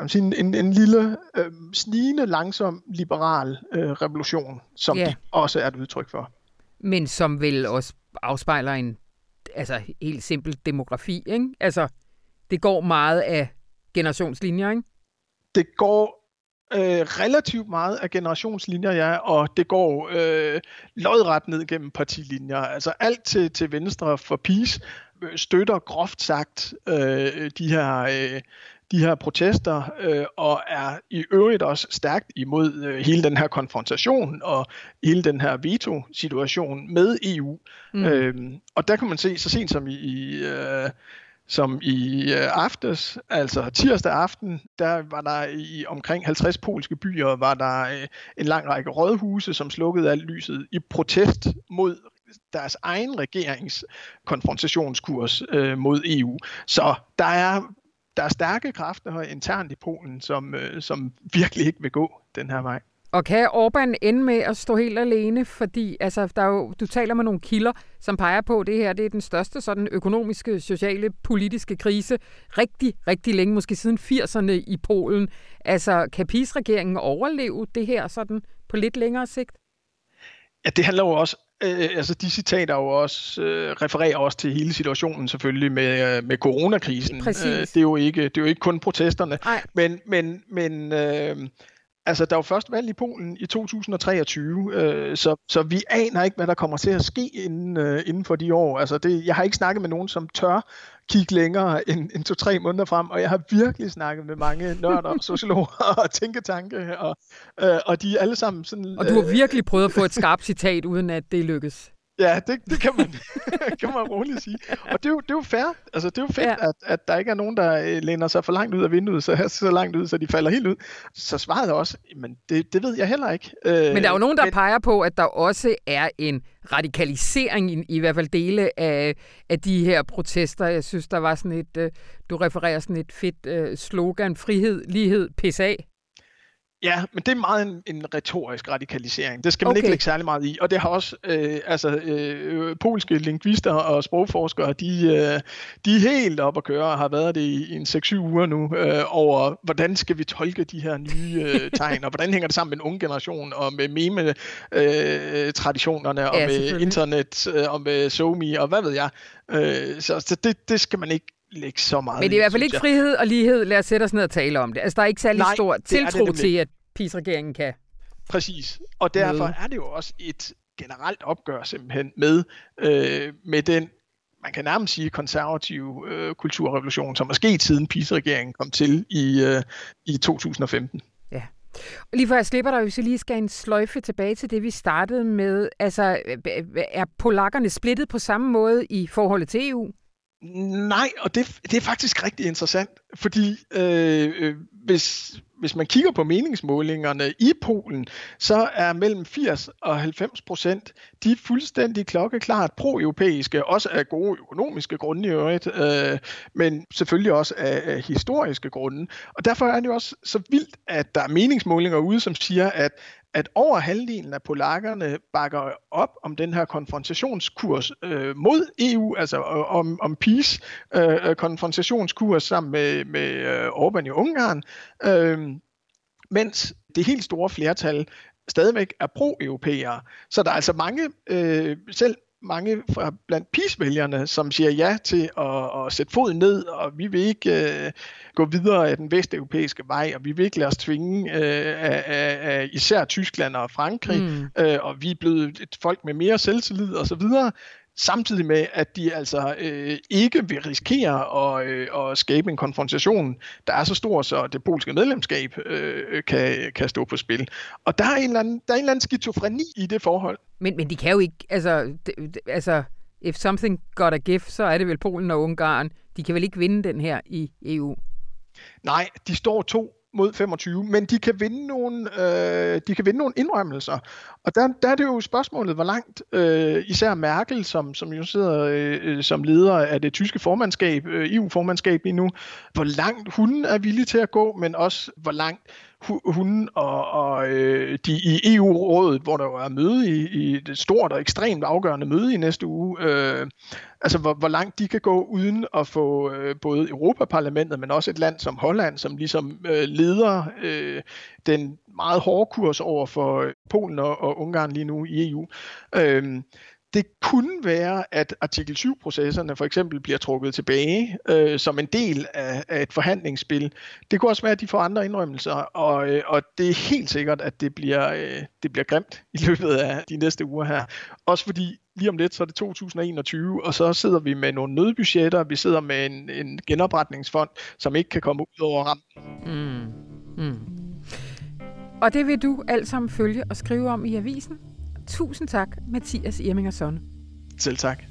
en, en, en lille, øh, snigende, langsom, liberal øh, revolution, som yeah. det også er et udtryk for. Men som vel også afspejler en altså helt simpel demografi, ikke? Altså, det går meget af generationslinjer, ikke? Det går øh, relativt meget af generationslinjer, ja, og det går øh, lodret ned gennem partilinjer. Altså alt til, til venstre for PiS øh, støtter groft sagt øh, de her øh, de her protester, øh, og er i øvrigt også stærkt imod øh, hele den her konfrontation og hele den her veto-situation med EU. Mm. Øhm, og der kan man se, så sent som i, i øh, som i øh, aftes, altså tirsdag aften, der var der i omkring 50 polske byer, var der øh, en lang række rådhuse, som slukkede alt lyset i protest mod deres egen regerings konfrontationskurs øh, mod EU. Så der er der er stærke kræfter internt i Polen, som, øh, som virkelig ikke vil gå den her vej. Og kan Orbán ende med at stå helt alene? Fordi altså, der er jo, du taler med nogle kilder, som peger på, at det her det er den største sådan, økonomiske, sociale, politiske krise rigtig, rigtig længe, måske siden 80'erne i Polen. Altså, kan PiS-regeringen overleve det her sådan på lidt længere sigt? Ja, det handler jo også Øh, altså de citater jo også øh, refererer også til hele situationen selvfølgelig med øh, med coronakrisen. Præcis. Øh, det er jo ikke det er jo ikke kun protesterne, Ej. men men men øh, altså der er jo først valg i Polen i 2023, øh, så så vi aner ikke hvad der kommer til at ske inden øh, inden for de år. Altså det jeg har ikke snakket med nogen som tør kigge længere end, end to-tre måneder frem, og jeg har virkelig snakket med mange nørder, sociologer og tænketanke, og, øh, og de er alle sammen sådan... Og du har øh, virkelig prøvet at få et skarpt citat, uden at det lykkes. Ja, det, det kan, man, kan man roligt sige. Og det er jo, det er jo fair. Altså, det er jo fedt, ja. at, at der ikke er nogen, der øh, læner sig for langt ud af vinduet, så, så langt ud, så de falder helt ud. Så svaret er også, men det, det ved jeg heller ikke. Øh, men der er jo nogen, der men... peger på, at der også er en radikalisering i, i hvert fald dele af, af de her protester. Jeg synes, der var sådan et, øh, du refererer sådan et fedt slogan, frihed, lighed, PSA. Ja, men det er meget en, en retorisk radikalisering. Det skal man okay. ikke lægge særlig meget i. Og det har også, øh, altså, øh, polske lingvister og sprogforskere, de, øh, de er helt op at køre og har været det i, en 6-7 uger nu, øh, over hvordan skal vi tolke de her nye øh, tegn, og hvordan hænger det sammen med en ung generation, og med meme-traditionerne, øh, og ja, med internet, øh, og med SoMe, og hvad ved jeg. Øh, så så det, det skal man ikke lægge så meget Men det er i hvert fald ikke frihed og lighed. Lad os sætte os ned og tale om det. Altså, der er ikke særlig Nej, stor tiltro det til, at PiS-regeringen kan. Præcis. Og derfor er det jo også et generelt opgør simpelthen med, øh, med den man kan nærmest sige konservativ øh, kulturrevolution, som er sket siden PiS-regeringen kom til i, øh, i 2015. Ja. Lige før jeg slipper dig, hvis vi lige skal en sløjfe tilbage til det, vi startede med. Altså, er polakkerne splittet på samme måde i forholdet til EU? Nej, og det, det er faktisk rigtig interessant, fordi øh, øh, hvis, hvis man kigger på meningsmålingerne i Polen, så er mellem 80 og 90 procent de er fuldstændig klokkeklart pro-europæiske, også af gode økonomiske grunde i øvrigt, øh, men selvfølgelig også af, af historiske grunde. Og derfor er det jo også så vildt, at der er meningsmålinger ude, som siger, at at over halvdelen af polakkerne bakker op om den her konfrontationskurs øh, mod EU, altså øh, om, om peace øh, konfrontationskurs sammen med, med øh, Orbán i Ungarn, øh, mens det helt store flertal stadigvæk er pro-europæere. Så der er altså mange, øh, selv mange fra blandt peace som siger ja til at, at sætte foden ned, og vi vil ikke øh, gå videre af den vesteuropæiske vej, og vi vil ikke lade os tvinge øh, af, af, af især Tyskland og Frankrig, mm. øh, og vi er blevet et folk med mere selvtillid osv., samtidig med, at de altså øh, ikke vil risikere at, øh, at skabe en konfrontation, der er så stor, så det polske medlemskab øh, kan, kan stå på spil. Og der er en eller anden, der er en eller anden skizofreni i det forhold. Men, men de kan jo ikke, altså, de, altså, if something got a gift, så er det vel Polen og Ungarn. De kan vel ikke vinde den her i EU? Nej, de står to mod 25, men de kan vinde nogle, øh, de kan vinde nogle indrømmelser. Og der, der er det jo spørgsmålet, hvor langt øh, især Merkel, som, som jo sidder øh, som leder af det tyske formandskab, øh, EU-formandskab lige nu, hvor langt hun er villig til at gå, men også hvor langt hun og, og øh, de i EU-rådet, hvor der jo er møde i, i et stort og ekstremt afgørende møde i næste uge, øh, altså hvor, hvor langt de kan gå uden at få øh, både Europaparlamentet, men også et land som Holland, som ligesom øh, leder øh, den meget hårde kurs over for Polen og, og Ungarn lige nu i EU. Øh, det kunne være, at artikel 7-processerne for eksempel bliver trukket tilbage øh, som en del af, af et forhandlingsspil. Det kunne også være, at de får andre indrømmelser, og, øh, og det er helt sikkert, at det bliver, øh, det bliver grimt i løbet af de næste uger her. Også fordi lige om lidt, så er det 2021, og så sidder vi med nogle nødbudgetter, vi sidder med en, en genopretningsfond, som ikke kan komme ud over rammen. Mm. Mm. Og det vil du alt sammen følge og skrive om i avisen? Tusind tak, Mathias Irmingersson. Selv tak.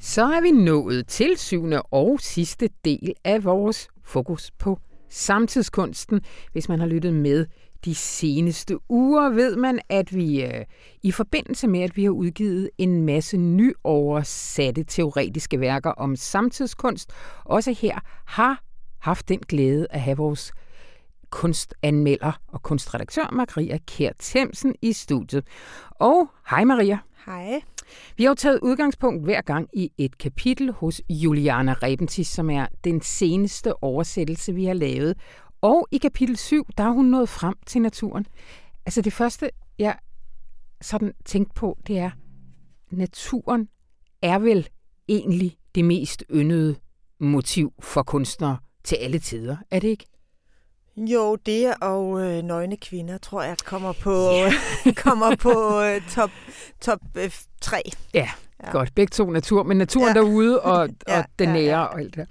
Så er vi nået til syvende og sidste del af vores fokus på samtidskunsten. Hvis man har lyttet med de seneste uger, ved man, at vi øh, i forbindelse med, at vi har udgivet en masse nyoversatte teoretiske værker om samtidskunst, også her har haft den glæde at have vores kunstanmelder og kunstredaktør Maria Kjær Themsen i studiet. Og hej Maria. Hej. Vi har jo taget udgangspunkt hver gang i et kapitel hos Juliana Rebentis, som er den seneste oversættelse, vi har lavet. Og i kapitel 7, der er hun nået frem til naturen. Altså det første, jeg sådan tænkte på, det er, naturen er vel egentlig det mest yndede motiv for kunstnere til alle tider, er det ikke? Jo, det og øh, nøgne kvinder, tror jeg, kommer på, yeah. kommer på øh, top, top øh, 3. Ja, ja, godt. Begge to natur, men naturen ja. derude og, ja, og den nære ja, ja. og alt det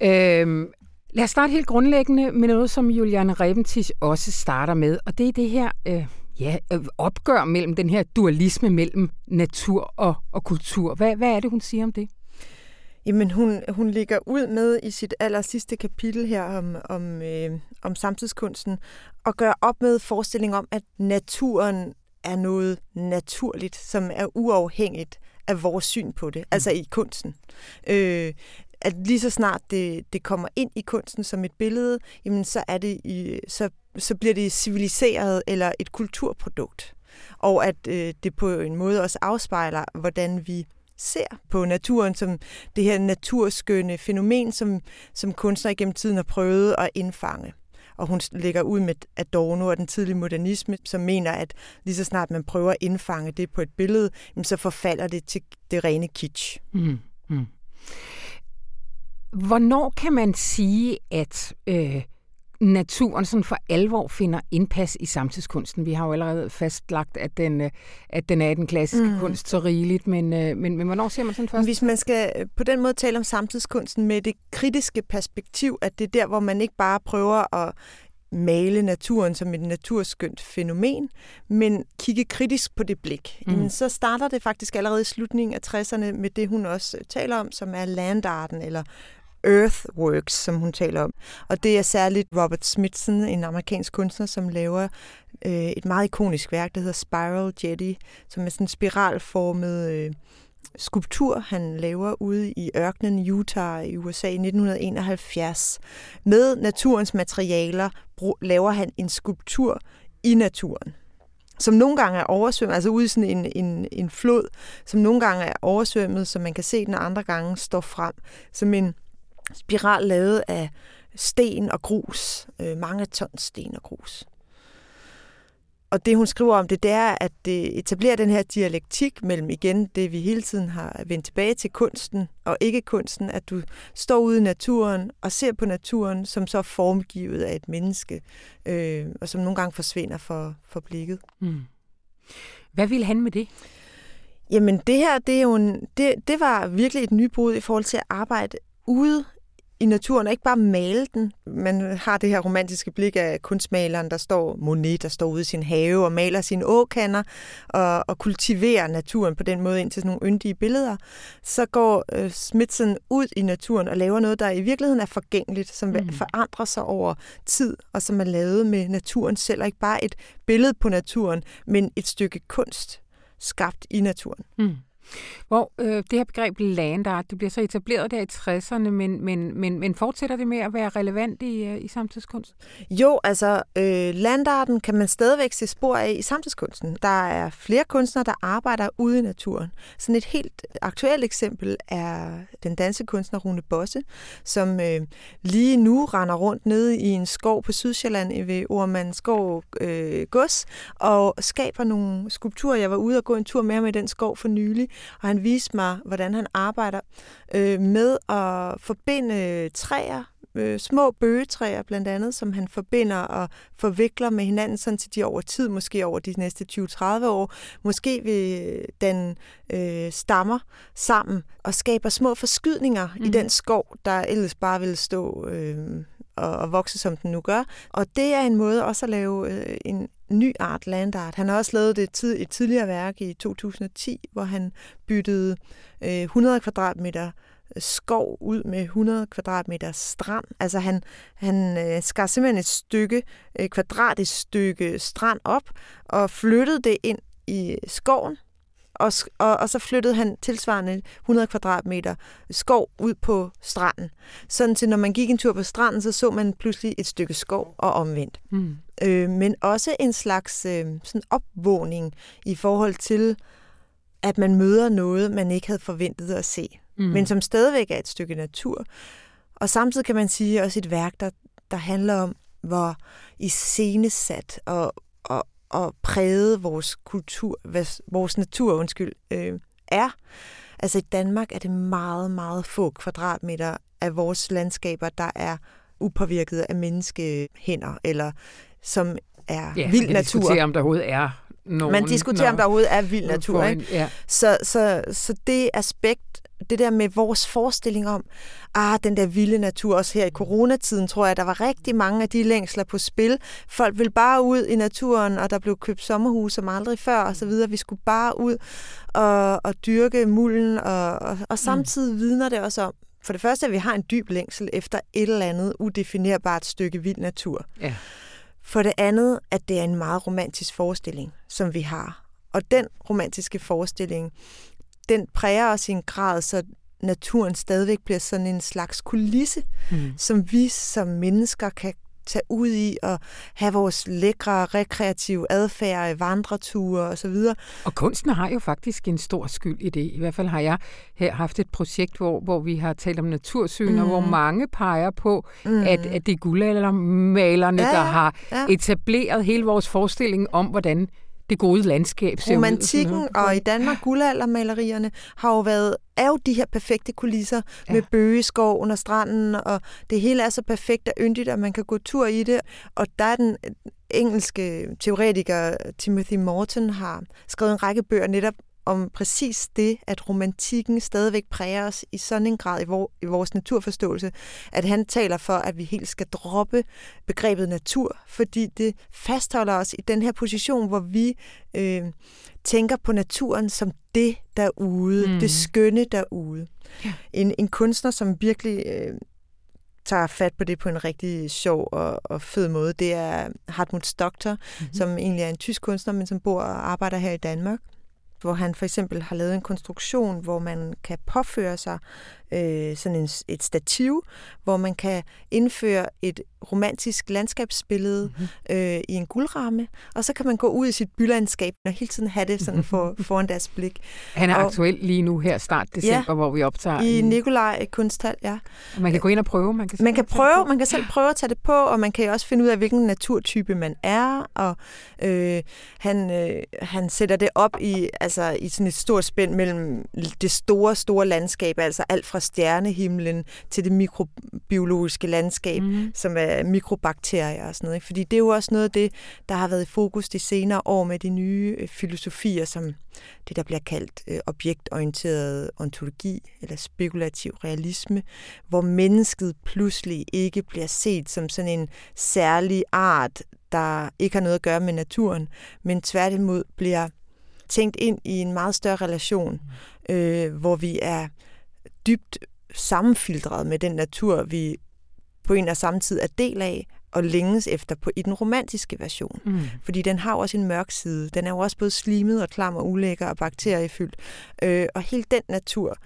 ja. øhm, Lad os starte helt grundlæggende med noget, som Juliane Rebentich også starter med, og det er det her øh, ja, øh, opgør mellem den her dualisme mellem natur og, og kultur. Hvad, hvad er det, hun siger om det? Jamen, hun, hun ligger ud med i sit aller sidste kapitel her om, om, øh, om samtidskunsten, og gør op med forestilling om, at naturen er noget naturligt, som er uafhængigt af vores syn på det, mm. altså i kunsten. Øh, at lige så snart det, det kommer ind i kunsten som et billede, jamen så, er det i, så, så bliver det civiliseret eller et kulturprodukt. Og at øh, det på en måde også afspejler, hvordan vi ser på naturen som det her naturskønne fænomen, som, som kunstnere gennem tiden har prøvet at indfange. Og hun lægger ud med Adorno og den tidlige modernisme, som mener, at lige så snart man prøver at indfange det på et billede, så forfalder det til det rene kitsch. Mm. Mm. Hvornår kan man sige, at øh, naturen sådan for alvor finder indpas i samtidskunsten. Vi har jo allerede fastlagt, at den, øh, at den er den klassiske mm. kunst så rigeligt, men, øh, men, men hvornår ser man sådan først? Hvis man skal øh, på den måde tale om samtidskunsten med det kritiske perspektiv, at det er der, hvor man ikke bare prøver at male naturen som et naturskønt fænomen, men kigge kritisk på det blik, mm. jamen, så starter det faktisk allerede i slutningen af 60'erne med det, hun også taler om, som er landarten eller Earthworks, som hun taler om. Og det er særligt Robert Smithson, en amerikansk kunstner, som laver øh, et meget ikonisk værk, der hedder Spiral Jetty, som er sådan en spiralformet øh, skulptur, han laver ude i ørkenen Utah i USA i 1971. Med naturens materialer laver han en skulptur i naturen, som nogle gange er oversvømmet, altså ude i sådan en, en, en flod, som nogle gange er oversvømmet, som man kan se den andre gange står frem, som en spiral lavet af sten og grus, øh, mange tons sten og grus. Og det, hun skriver om det, det er, at det etablerer den her dialektik mellem igen det, vi hele tiden har vendt tilbage til kunsten og ikke kunsten, at du står ude i naturen og ser på naturen, som så er formgivet af et menneske, øh, og som nogle gange forsvinder for, for blikket. Mm. Hvad ville han med det? Jamen det her, det, er jo en, det, det var virkelig et nybrud i forhold til at arbejde ude i naturen, og ikke bare male den. Man har det her romantiske blik af kunstmaleren, der står Monet, der står ude i sin have og maler sine åkander og, og kultiverer naturen på den måde ind til sådan nogle yndige billeder. Så går øh, Smithson ud i naturen og laver noget, der i virkeligheden er forgængeligt, som mm. forandrer sig over tid, og som er lavet med naturen selv, og ikke bare et billede på naturen, men et stykke kunst skabt i naturen. Mm. Hvor øh, det her begreb land art, det bliver så etableret der i 60'erne, men, men, men, men fortsætter det med at være relevant i, øh, i samtidskunst? Jo, altså øh, landarten kan man stadigvæk se spor af i samtidskunsten. Der er flere kunstnere, der arbejder ude i naturen. Sådan et helt aktuelt eksempel er den danske kunstner Rune Bosse, som øh, lige nu render rundt nede i en skov på Sydsjælland ved Ormandskov øh, Gods og skaber nogle skulpturer. Jeg var ude og gå en tur med ham i den skov for nylig, og han viste mig, hvordan han arbejder øh, med at forbinde træer, øh, små bøgetræer blandt andet, som han forbinder og forvikler med hinanden, sådan til de over tid, måske over de næste 20-30 år, måske vil den øh, stammer sammen og skaber små forskydninger mm. i den skov, der ellers bare vil stå øh, og, og vokse, som den nu gør. Og det er en måde også at lave øh, en ny art, landart. Han har også lavet det tid, et tidligere værk i 2010, hvor han byttede øh, 100 kvadratmeter øh, skov ud med 100 kvadratmeter strand. Altså han, han øh, skar simpelthen et stykke, øh, et kvadratisk stykke strand op og flyttede det ind i skoven, og, og, og så flyttede han tilsvarende 100 kvadratmeter skov ud på stranden. Sådan til, når man gik en tur på stranden, så så man pludselig et stykke skov og omvendt. Mm. Øh, men også en slags øh, sådan opvågning i forhold til, at man møder noget, man ikke havde forventet at se, mm. men som stadigvæk er et stykke natur. Og samtidig kan man sige også et værk, der, der handler om, hvor iscenesat og, og, og præget vores kultur, vores natur, undskyld, øh, er. Altså i Danmark er det meget, meget få kvadratmeter af vores landskaber, der er upåvirket af menneskehænder, eller som er ja, vild natur. diskuterer, om der overhovedet er nogen. Man diskuterer, om der overhovedet er vild natur. En, ja. så, så, så det aspekt, det der med vores forestilling om, ah, den der vilde natur, også her i coronatiden, tror jeg, der var rigtig mange af de længsler på spil. Folk ville bare ud i naturen, og der blev købt sommerhus som aldrig før, og så videre. Vi skulle bare ud og, og dyrke mulden, og, og, og samtidig mm. vidner det også om, for det første, at vi har en dyb længsel efter et eller andet udefinerbart stykke vild natur. Ja. For det andet, at det er en meget romantisk forestilling, som vi har. Og den romantiske forestilling, den præger os i en grad, så naturen stadigvæk bliver sådan en slags kulisse, mm. som vi som mennesker kan tage ud i og have vores lækre, rekreative adfærd, vandreture osv. Og kunsten har jo faktisk en stor skyld i det. I hvert fald har jeg her haft et projekt, hvor, hvor vi har talt om natursyn, mm. og hvor mange peger på, mm. at, at det er guldaldermalerne, ja, der har ja. etableret hele vores forestilling om, hvordan det gode landskab ser Romantikken ud. og i Danmark guldaldermalerierne har jo været, er jo de her perfekte kulisser ja. med bøgeskov under stranden, og det hele er så perfekt og yndigt, at man kan gå tur i det. Og der er den engelske teoretiker Timothy Morton har skrevet en række bøger netop om præcis det, at romantikken stadigvæk præger os i sådan en grad i, vor, i vores naturforståelse, at han taler for, at vi helt skal droppe begrebet natur, fordi det fastholder os i den her position, hvor vi øh, tænker på naturen som det derude, mm. det skønne derude. Ja. En, en kunstner, som virkelig øh, tager fat på det på en rigtig sjov og, og fed måde, det er Hartmut Stockter, mm-hmm. som egentlig er en tysk kunstner, men som bor og arbejder her i Danmark hvor han for eksempel har lavet en konstruktion, hvor man kan påføre sig øh, sådan en, et stativ, hvor man kan indføre et romantisk landskabsbillede mm-hmm. øh, i en guldramme, og så kan man gå ud i sit bylandskab og hele tiden have det sådan for, foran deres blik. Han er Og- aktuel lige nu her start december, Ja, hvor vi optager. I Nikolaj Kunsthal, ja. Og man kan gå ind og prøve. Man kan, Man kan prøve, man kan selv prøve at tage det på, og man kan også finde ud af, hvilken naturtype man er, og øh, han, øh, han sætter det op i, altså, i sådan et stort spænd mellem det store, store landskab, altså alt fra stjernehimlen til det mikrobiologiske landskab, mm. som er mikrobakterier og sådan noget. Ikke? Fordi det er jo også noget af det, der har været i fokus de senere år med de nye øh, filosofier, som det, der bliver kaldt øh, objektorienteret ontologi eller spekulativ realisme, hvor mennesket pludselig ikke bliver set som sådan en særlig art, der ikke har noget at gøre med naturen, men tværtimod bliver tænkt ind i en meget større relation, øh, hvor vi er dybt sammenfiltret med den natur, vi på en og samme tid er del af, og længes efter på, i den romantiske version. Mm. Fordi den har jo også en mørk side. Den er jo også både slimet og klam og ulækker og bakteriefyldt. Øh, og hele den natur,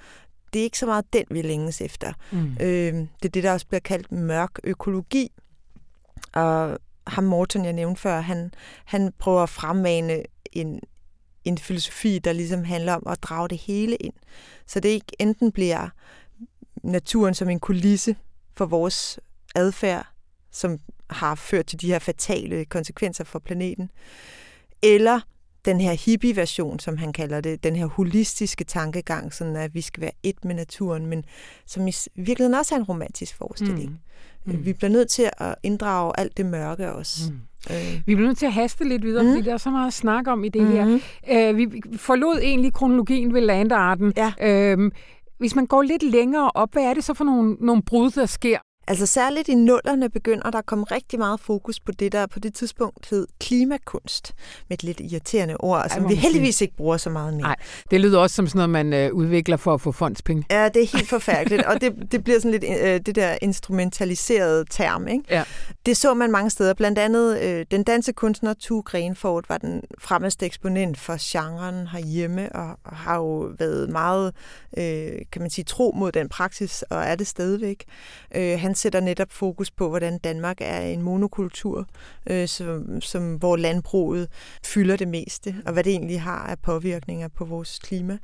det er ikke så meget den, vi længes efter. Mm. Øh, det er det, der også bliver kaldt mørk økologi. Og ham Morton, jeg nævnte før, han, han prøver at fremmane en, en filosofi, der ligesom handler om at drage det hele ind. Så det ikke enten bliver naturen som en kulisse for vores adfærd, som har ført til de her fatale konsekvenser for planeten, eller den her hippie-version, som han kalder det, den her holistiske tankegang, sådan at vi skal være et med naturen, men som i virkeligheden også er en romantisk forestilling. Mm. Mm. Vi bliver nødt til at inddrage alt det mørke også. Mm. Øh. Vi bliver nødt til at haste lidt videre, Mm. fordi der er så meget at snakke om i det mm. her. Mhm. Øh, vi forlod egentlig kronologien ved landarten. Ja. Øhm, hvis man går lidt længere op, hvad er det så for nogle, nogle brud, der sker? Altså særligt i nullerne begynder der at komme rigtig meget fokus på det, der på det tidspunkt hed klimakunst, med et lidt irriterende ord, som vi sige. heldigvis ikke bruger så meget mere. Nej. Det lyder også som sådan noget, man øh, udvikler for at få fondspenge. Ja, det er helt forfærdeligt, og det, det bliver sådan lidt øh, det der instrumentaliserede term. Ikke? Ja. Det så man mange steder. Blandt andet øh, den danske kunstner Tue Grenfort var den fremmeste eksponent for genren herhjemme, og, og har jo været meget, øh, kan man sige, tro mod den praksis, og er det stadigvæk. Øh, han sætter netop fokus på, hvordan Danmark er en monokultur, øh, som, som, hvor landbruget fylder det meste, og hvad det egentlig har af påvirkninger på vores klima.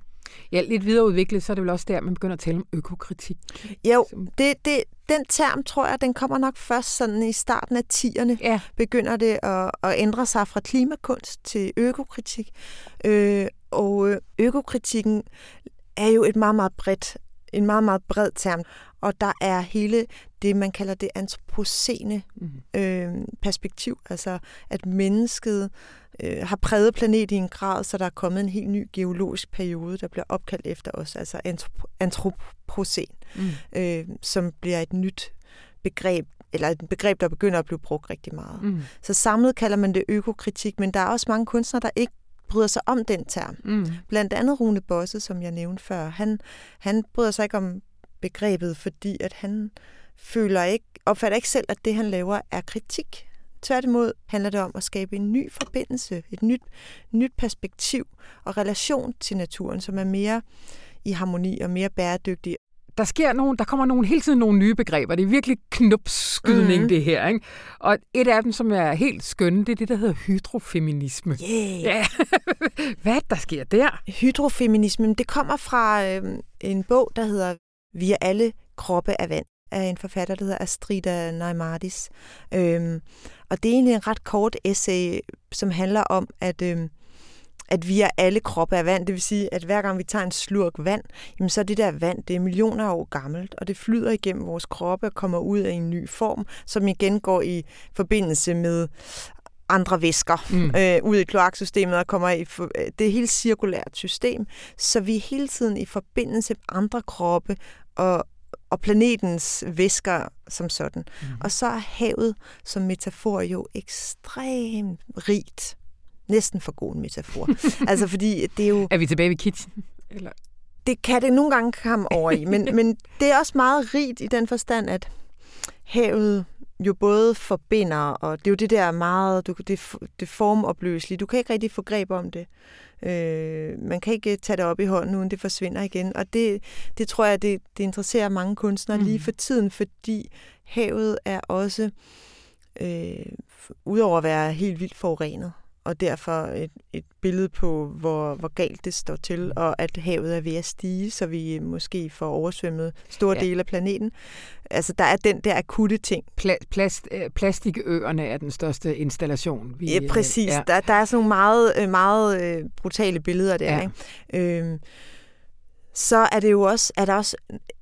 Ja, lidt videreudviklet, så er det vel også der, man begynder at tale om økokritik. Jo, det, det, den term, tror jeg, den kommer nok først sådan i starten af 10'erne. Ja. Begynder det at, at ændre sig fra klimakunst til økokritik. Øh, og øh, økokritikken er jo et meget, meget bredt, en meget, meget bred term. Og der er hele det, man kalder det antropocene Mm. øh, perspektiv. Altså, at mennesket øh, har præget planet i en grad, så der er kommet en helt ny geologisk periode, der bliver opkaldt efter os, altså antrop- antropocen Mm. øh, som bliver et nyt begreb, eller et begreb, der begynder at blive brugt rigtig meget. Mm. Så samlet kalder man det økokritik, men der er også mange kunstnere, der ikke bryder sig om den term. Mm. Blandt andet Rune Bosse, som jeg nævnte før. Han, han bryder sig ikke om begrebet, fordi at han føler ikke, opfatter ikke selv, at det, han laver, er kritik. Tværtimod handler det om at skabe en ny forbindelse, et nyt, nyt perspektiv og relation til naturen, som er mere i harmoni og mere bæredygtig der sker nogle, der kommer nogle, hele tiden nogle nye begreber. Det er virkelig knupskydning, mm. det her. Ikke? Og et af dem, som er helt skønne, det er det, der hedder hydrofeminisme. Yeah. Ja. Hvad er der sker der? Hydrofeminismen, det kommer fra øh, en bog, der hedder Vi er alle kroppe af vand, af en forfatter, der hedder Astrida Naimadis. Øhm, og det er egentlig en ret kort essay, som handler om, at, øhm, at vi er alle kroppe af vand. Det vil sige, at hver gang vi tager en slurk vand, jamen så er det der vand, det er millioner af år gammelt, og det flyder igennem vores kroppe og kommer ud af en ny form, som igen går i forbindelse med andre væsker Mm. øh, ud i kloaksystemet og kommer i... For, øh, det er et helt cirkulært system, så vi er hele tiden i forbindelse med andre kroppe og, og planetens væsker som sådan. Mm. Og så er havet som metafor jo ekstremt rigt. Næsten for god en metafor. altså fordi det er jo... Er vi tilbage ved kitchen? Eller? Det kan det nogle gange komme over i, men, men det er også meget rigt i den forstand, at havet jo både forbinder, og det er jo det der meget, du, det, det formopløselige. Du kan ikke rigtig få greb om det. Øh, man kan ikke tage det op i hånden, uden det forsvinder igen. Og det, det tror jeg, det, det interesserer mange kunstnere mm. lige for tiden, fordi havet er også, øh, udover at være helt vildt forurenet, og derfor et, et billede på, hvor, hvor galt det står til, mm. og at havet er ved at stige, så vi måske får oversvømmet store ja. dele af planeten. Altså, der er den der akutte ting. Pla- plast, øh, plastikøerne er den største installation. Vi, ja, præcis. Ja. Der, der er sådan nogle meget, øh, meget øh, brutale billeder der. Ja. Ikke? Øhm, så er det jo også, er der også,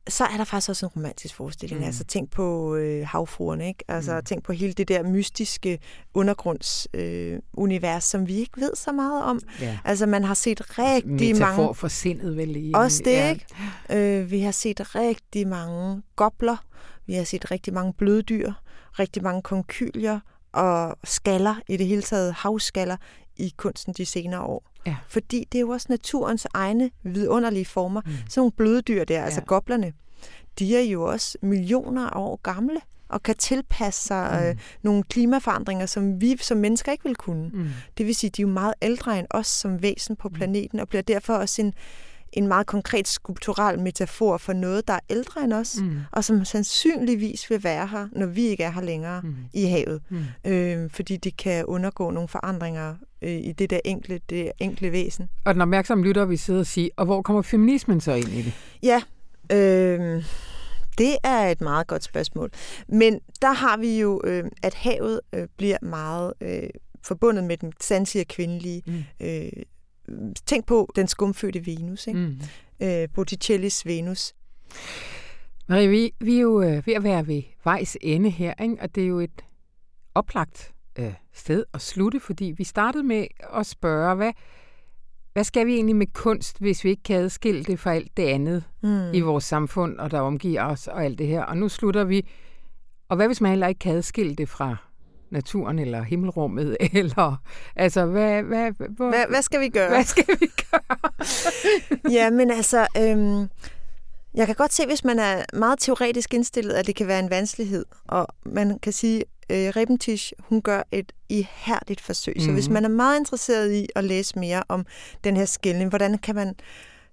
så er der faktisk også en romantisk forestilling. Mm. Altså tænk på øh, havfruerne, ikke? Altså mm. tænk på hele det der mystiske undergrundsunivers, øh, som vi ikke ved så meget om. Ja. Altså man har set rigtig Metafor mange... for sindet vel i... Også det, ja. ikke? Øh, vi har set rigtig mange gobler, vi har set rigtig mange bløddyr, rigtig mange konkylier og skaller, i det hele taget havskaller, i kunsten de senere år. Ja. Fordi det er jo også naturens egne vidunderlige former. Mm. Sådan nogle bløde dyr der, altså ja. altså goblerne, de er jo også millioner af år gamle og kan tilpasse sig mm. øh, nogle klimaforandringer, som vi som mennesker ikke vil kunne. Mm. Det vil sige, at de er jo meget ældre end os som væsen på mm. planeten, og bliver derfor også en, en meget konkret skulptural metafor for noget, der er ældre end os, mm. og som sandsynligvis vil være her, når vi ikke er her længere mm. i havet. Mm. Øh, fordi det kan undergå nogle forandringer øh, i det der enkle, det enkle væsen. Og den opmærksomme lytter vi sidder og sige, og hvor kommer feminismen så ind i det? Ja, øh, det er et meget godt spørgsmål. Men der har vi jo, øh, at havet øh, bliver meget øh, forbundet med den sandsiger kvindelige mm. øh, tænk på den skumfødte Venus, ikke? Mm. Øh, Botticellis Venus. Marie, vi, vi er jo øh, ved at være ved vejs ende her, ikke? og det er jo et oplagt øh, sted at slutte, fordi vi startede med at spørge, hvad, hvad skal vi egentlig med kunst, hvis vi ikke kan adskille det fra alt det andet mm. i vores samfund, og der omgiver os og alt det her. Og nu slutter vi, og hvad hvis man heller ikke kan adskille det fra naturen eller himmelrummet, eller altså, hvad, hvad, hvor, hvad, hvad skal vi gøre? Hvad skal vi gøre? ja, men altså, øhm, jeg kan godt se, hvis man er meget teoretisk indstillet, at det kan være en vanskelighed, og man kan sige, øh, Rebentisch, hun gør et ihærdigt forsøg. Mm-hmm. Så hvis mhm. man er meget interesseret i at læse mere om den her skældning, hvordan kan man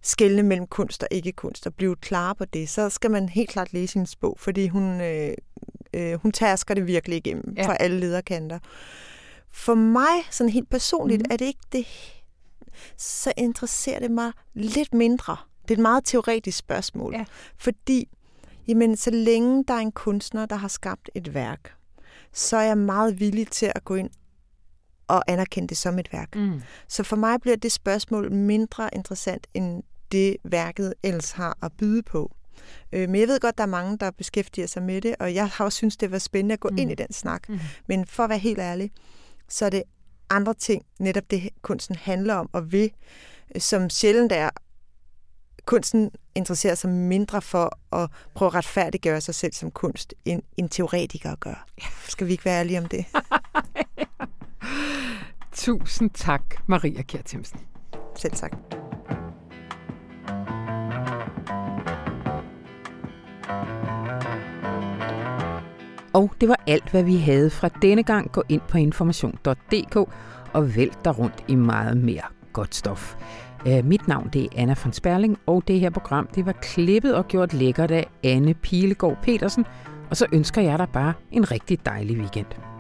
skælne mellem kunst og ikke-kunst og blive klar på det, så skal man helt klart læse hendes bog, fordi hun øh, øh, hun tærsker det virkelig igennem ja. fra alle lederkanter. For mig, sådan helt personligt, mm. er det ikke det, så interesserer det mig lidt mindre. Det er et meget teoretisk spørgsmål. Ja. Fordi, jamen, så længe der er en kunstner, der har skabt et værk, så er jeg meget villig til at gå ind og anerkende det som et værk. Mm. Så for mig bliver det spørgsmål mindre interessant, end det værket ellers har at byde på. Øh, men jeg ved godt, der er mange, der beskæftiger sig med det, og jeg har også synes, det var spændende at gå mm. ind i den snak. Mm. Men for at være helt ærlig, så er det andre ting, netop det kunsten handler om og vil, som sjældent er kunsten interesserer sig mindre for at prøve at retfærdiggøre sig selv som kunst, end en teoretiker gør. Skal vi ikke være ærlige om det? Tusind tak, Maria Kjertimsen. Selv tak. Og det var alt, hvad vi havde fra denne gang. Gå ind på information.dk og vælg dig rundt i meget mere godt stof. Øh, mit navn det er Anna von Sperling, og det her program det var klippet og gjort lækkert af Anne Pilegaard Petersen. Og så ønsker jeg dig bare en rigtig dejlig weekend.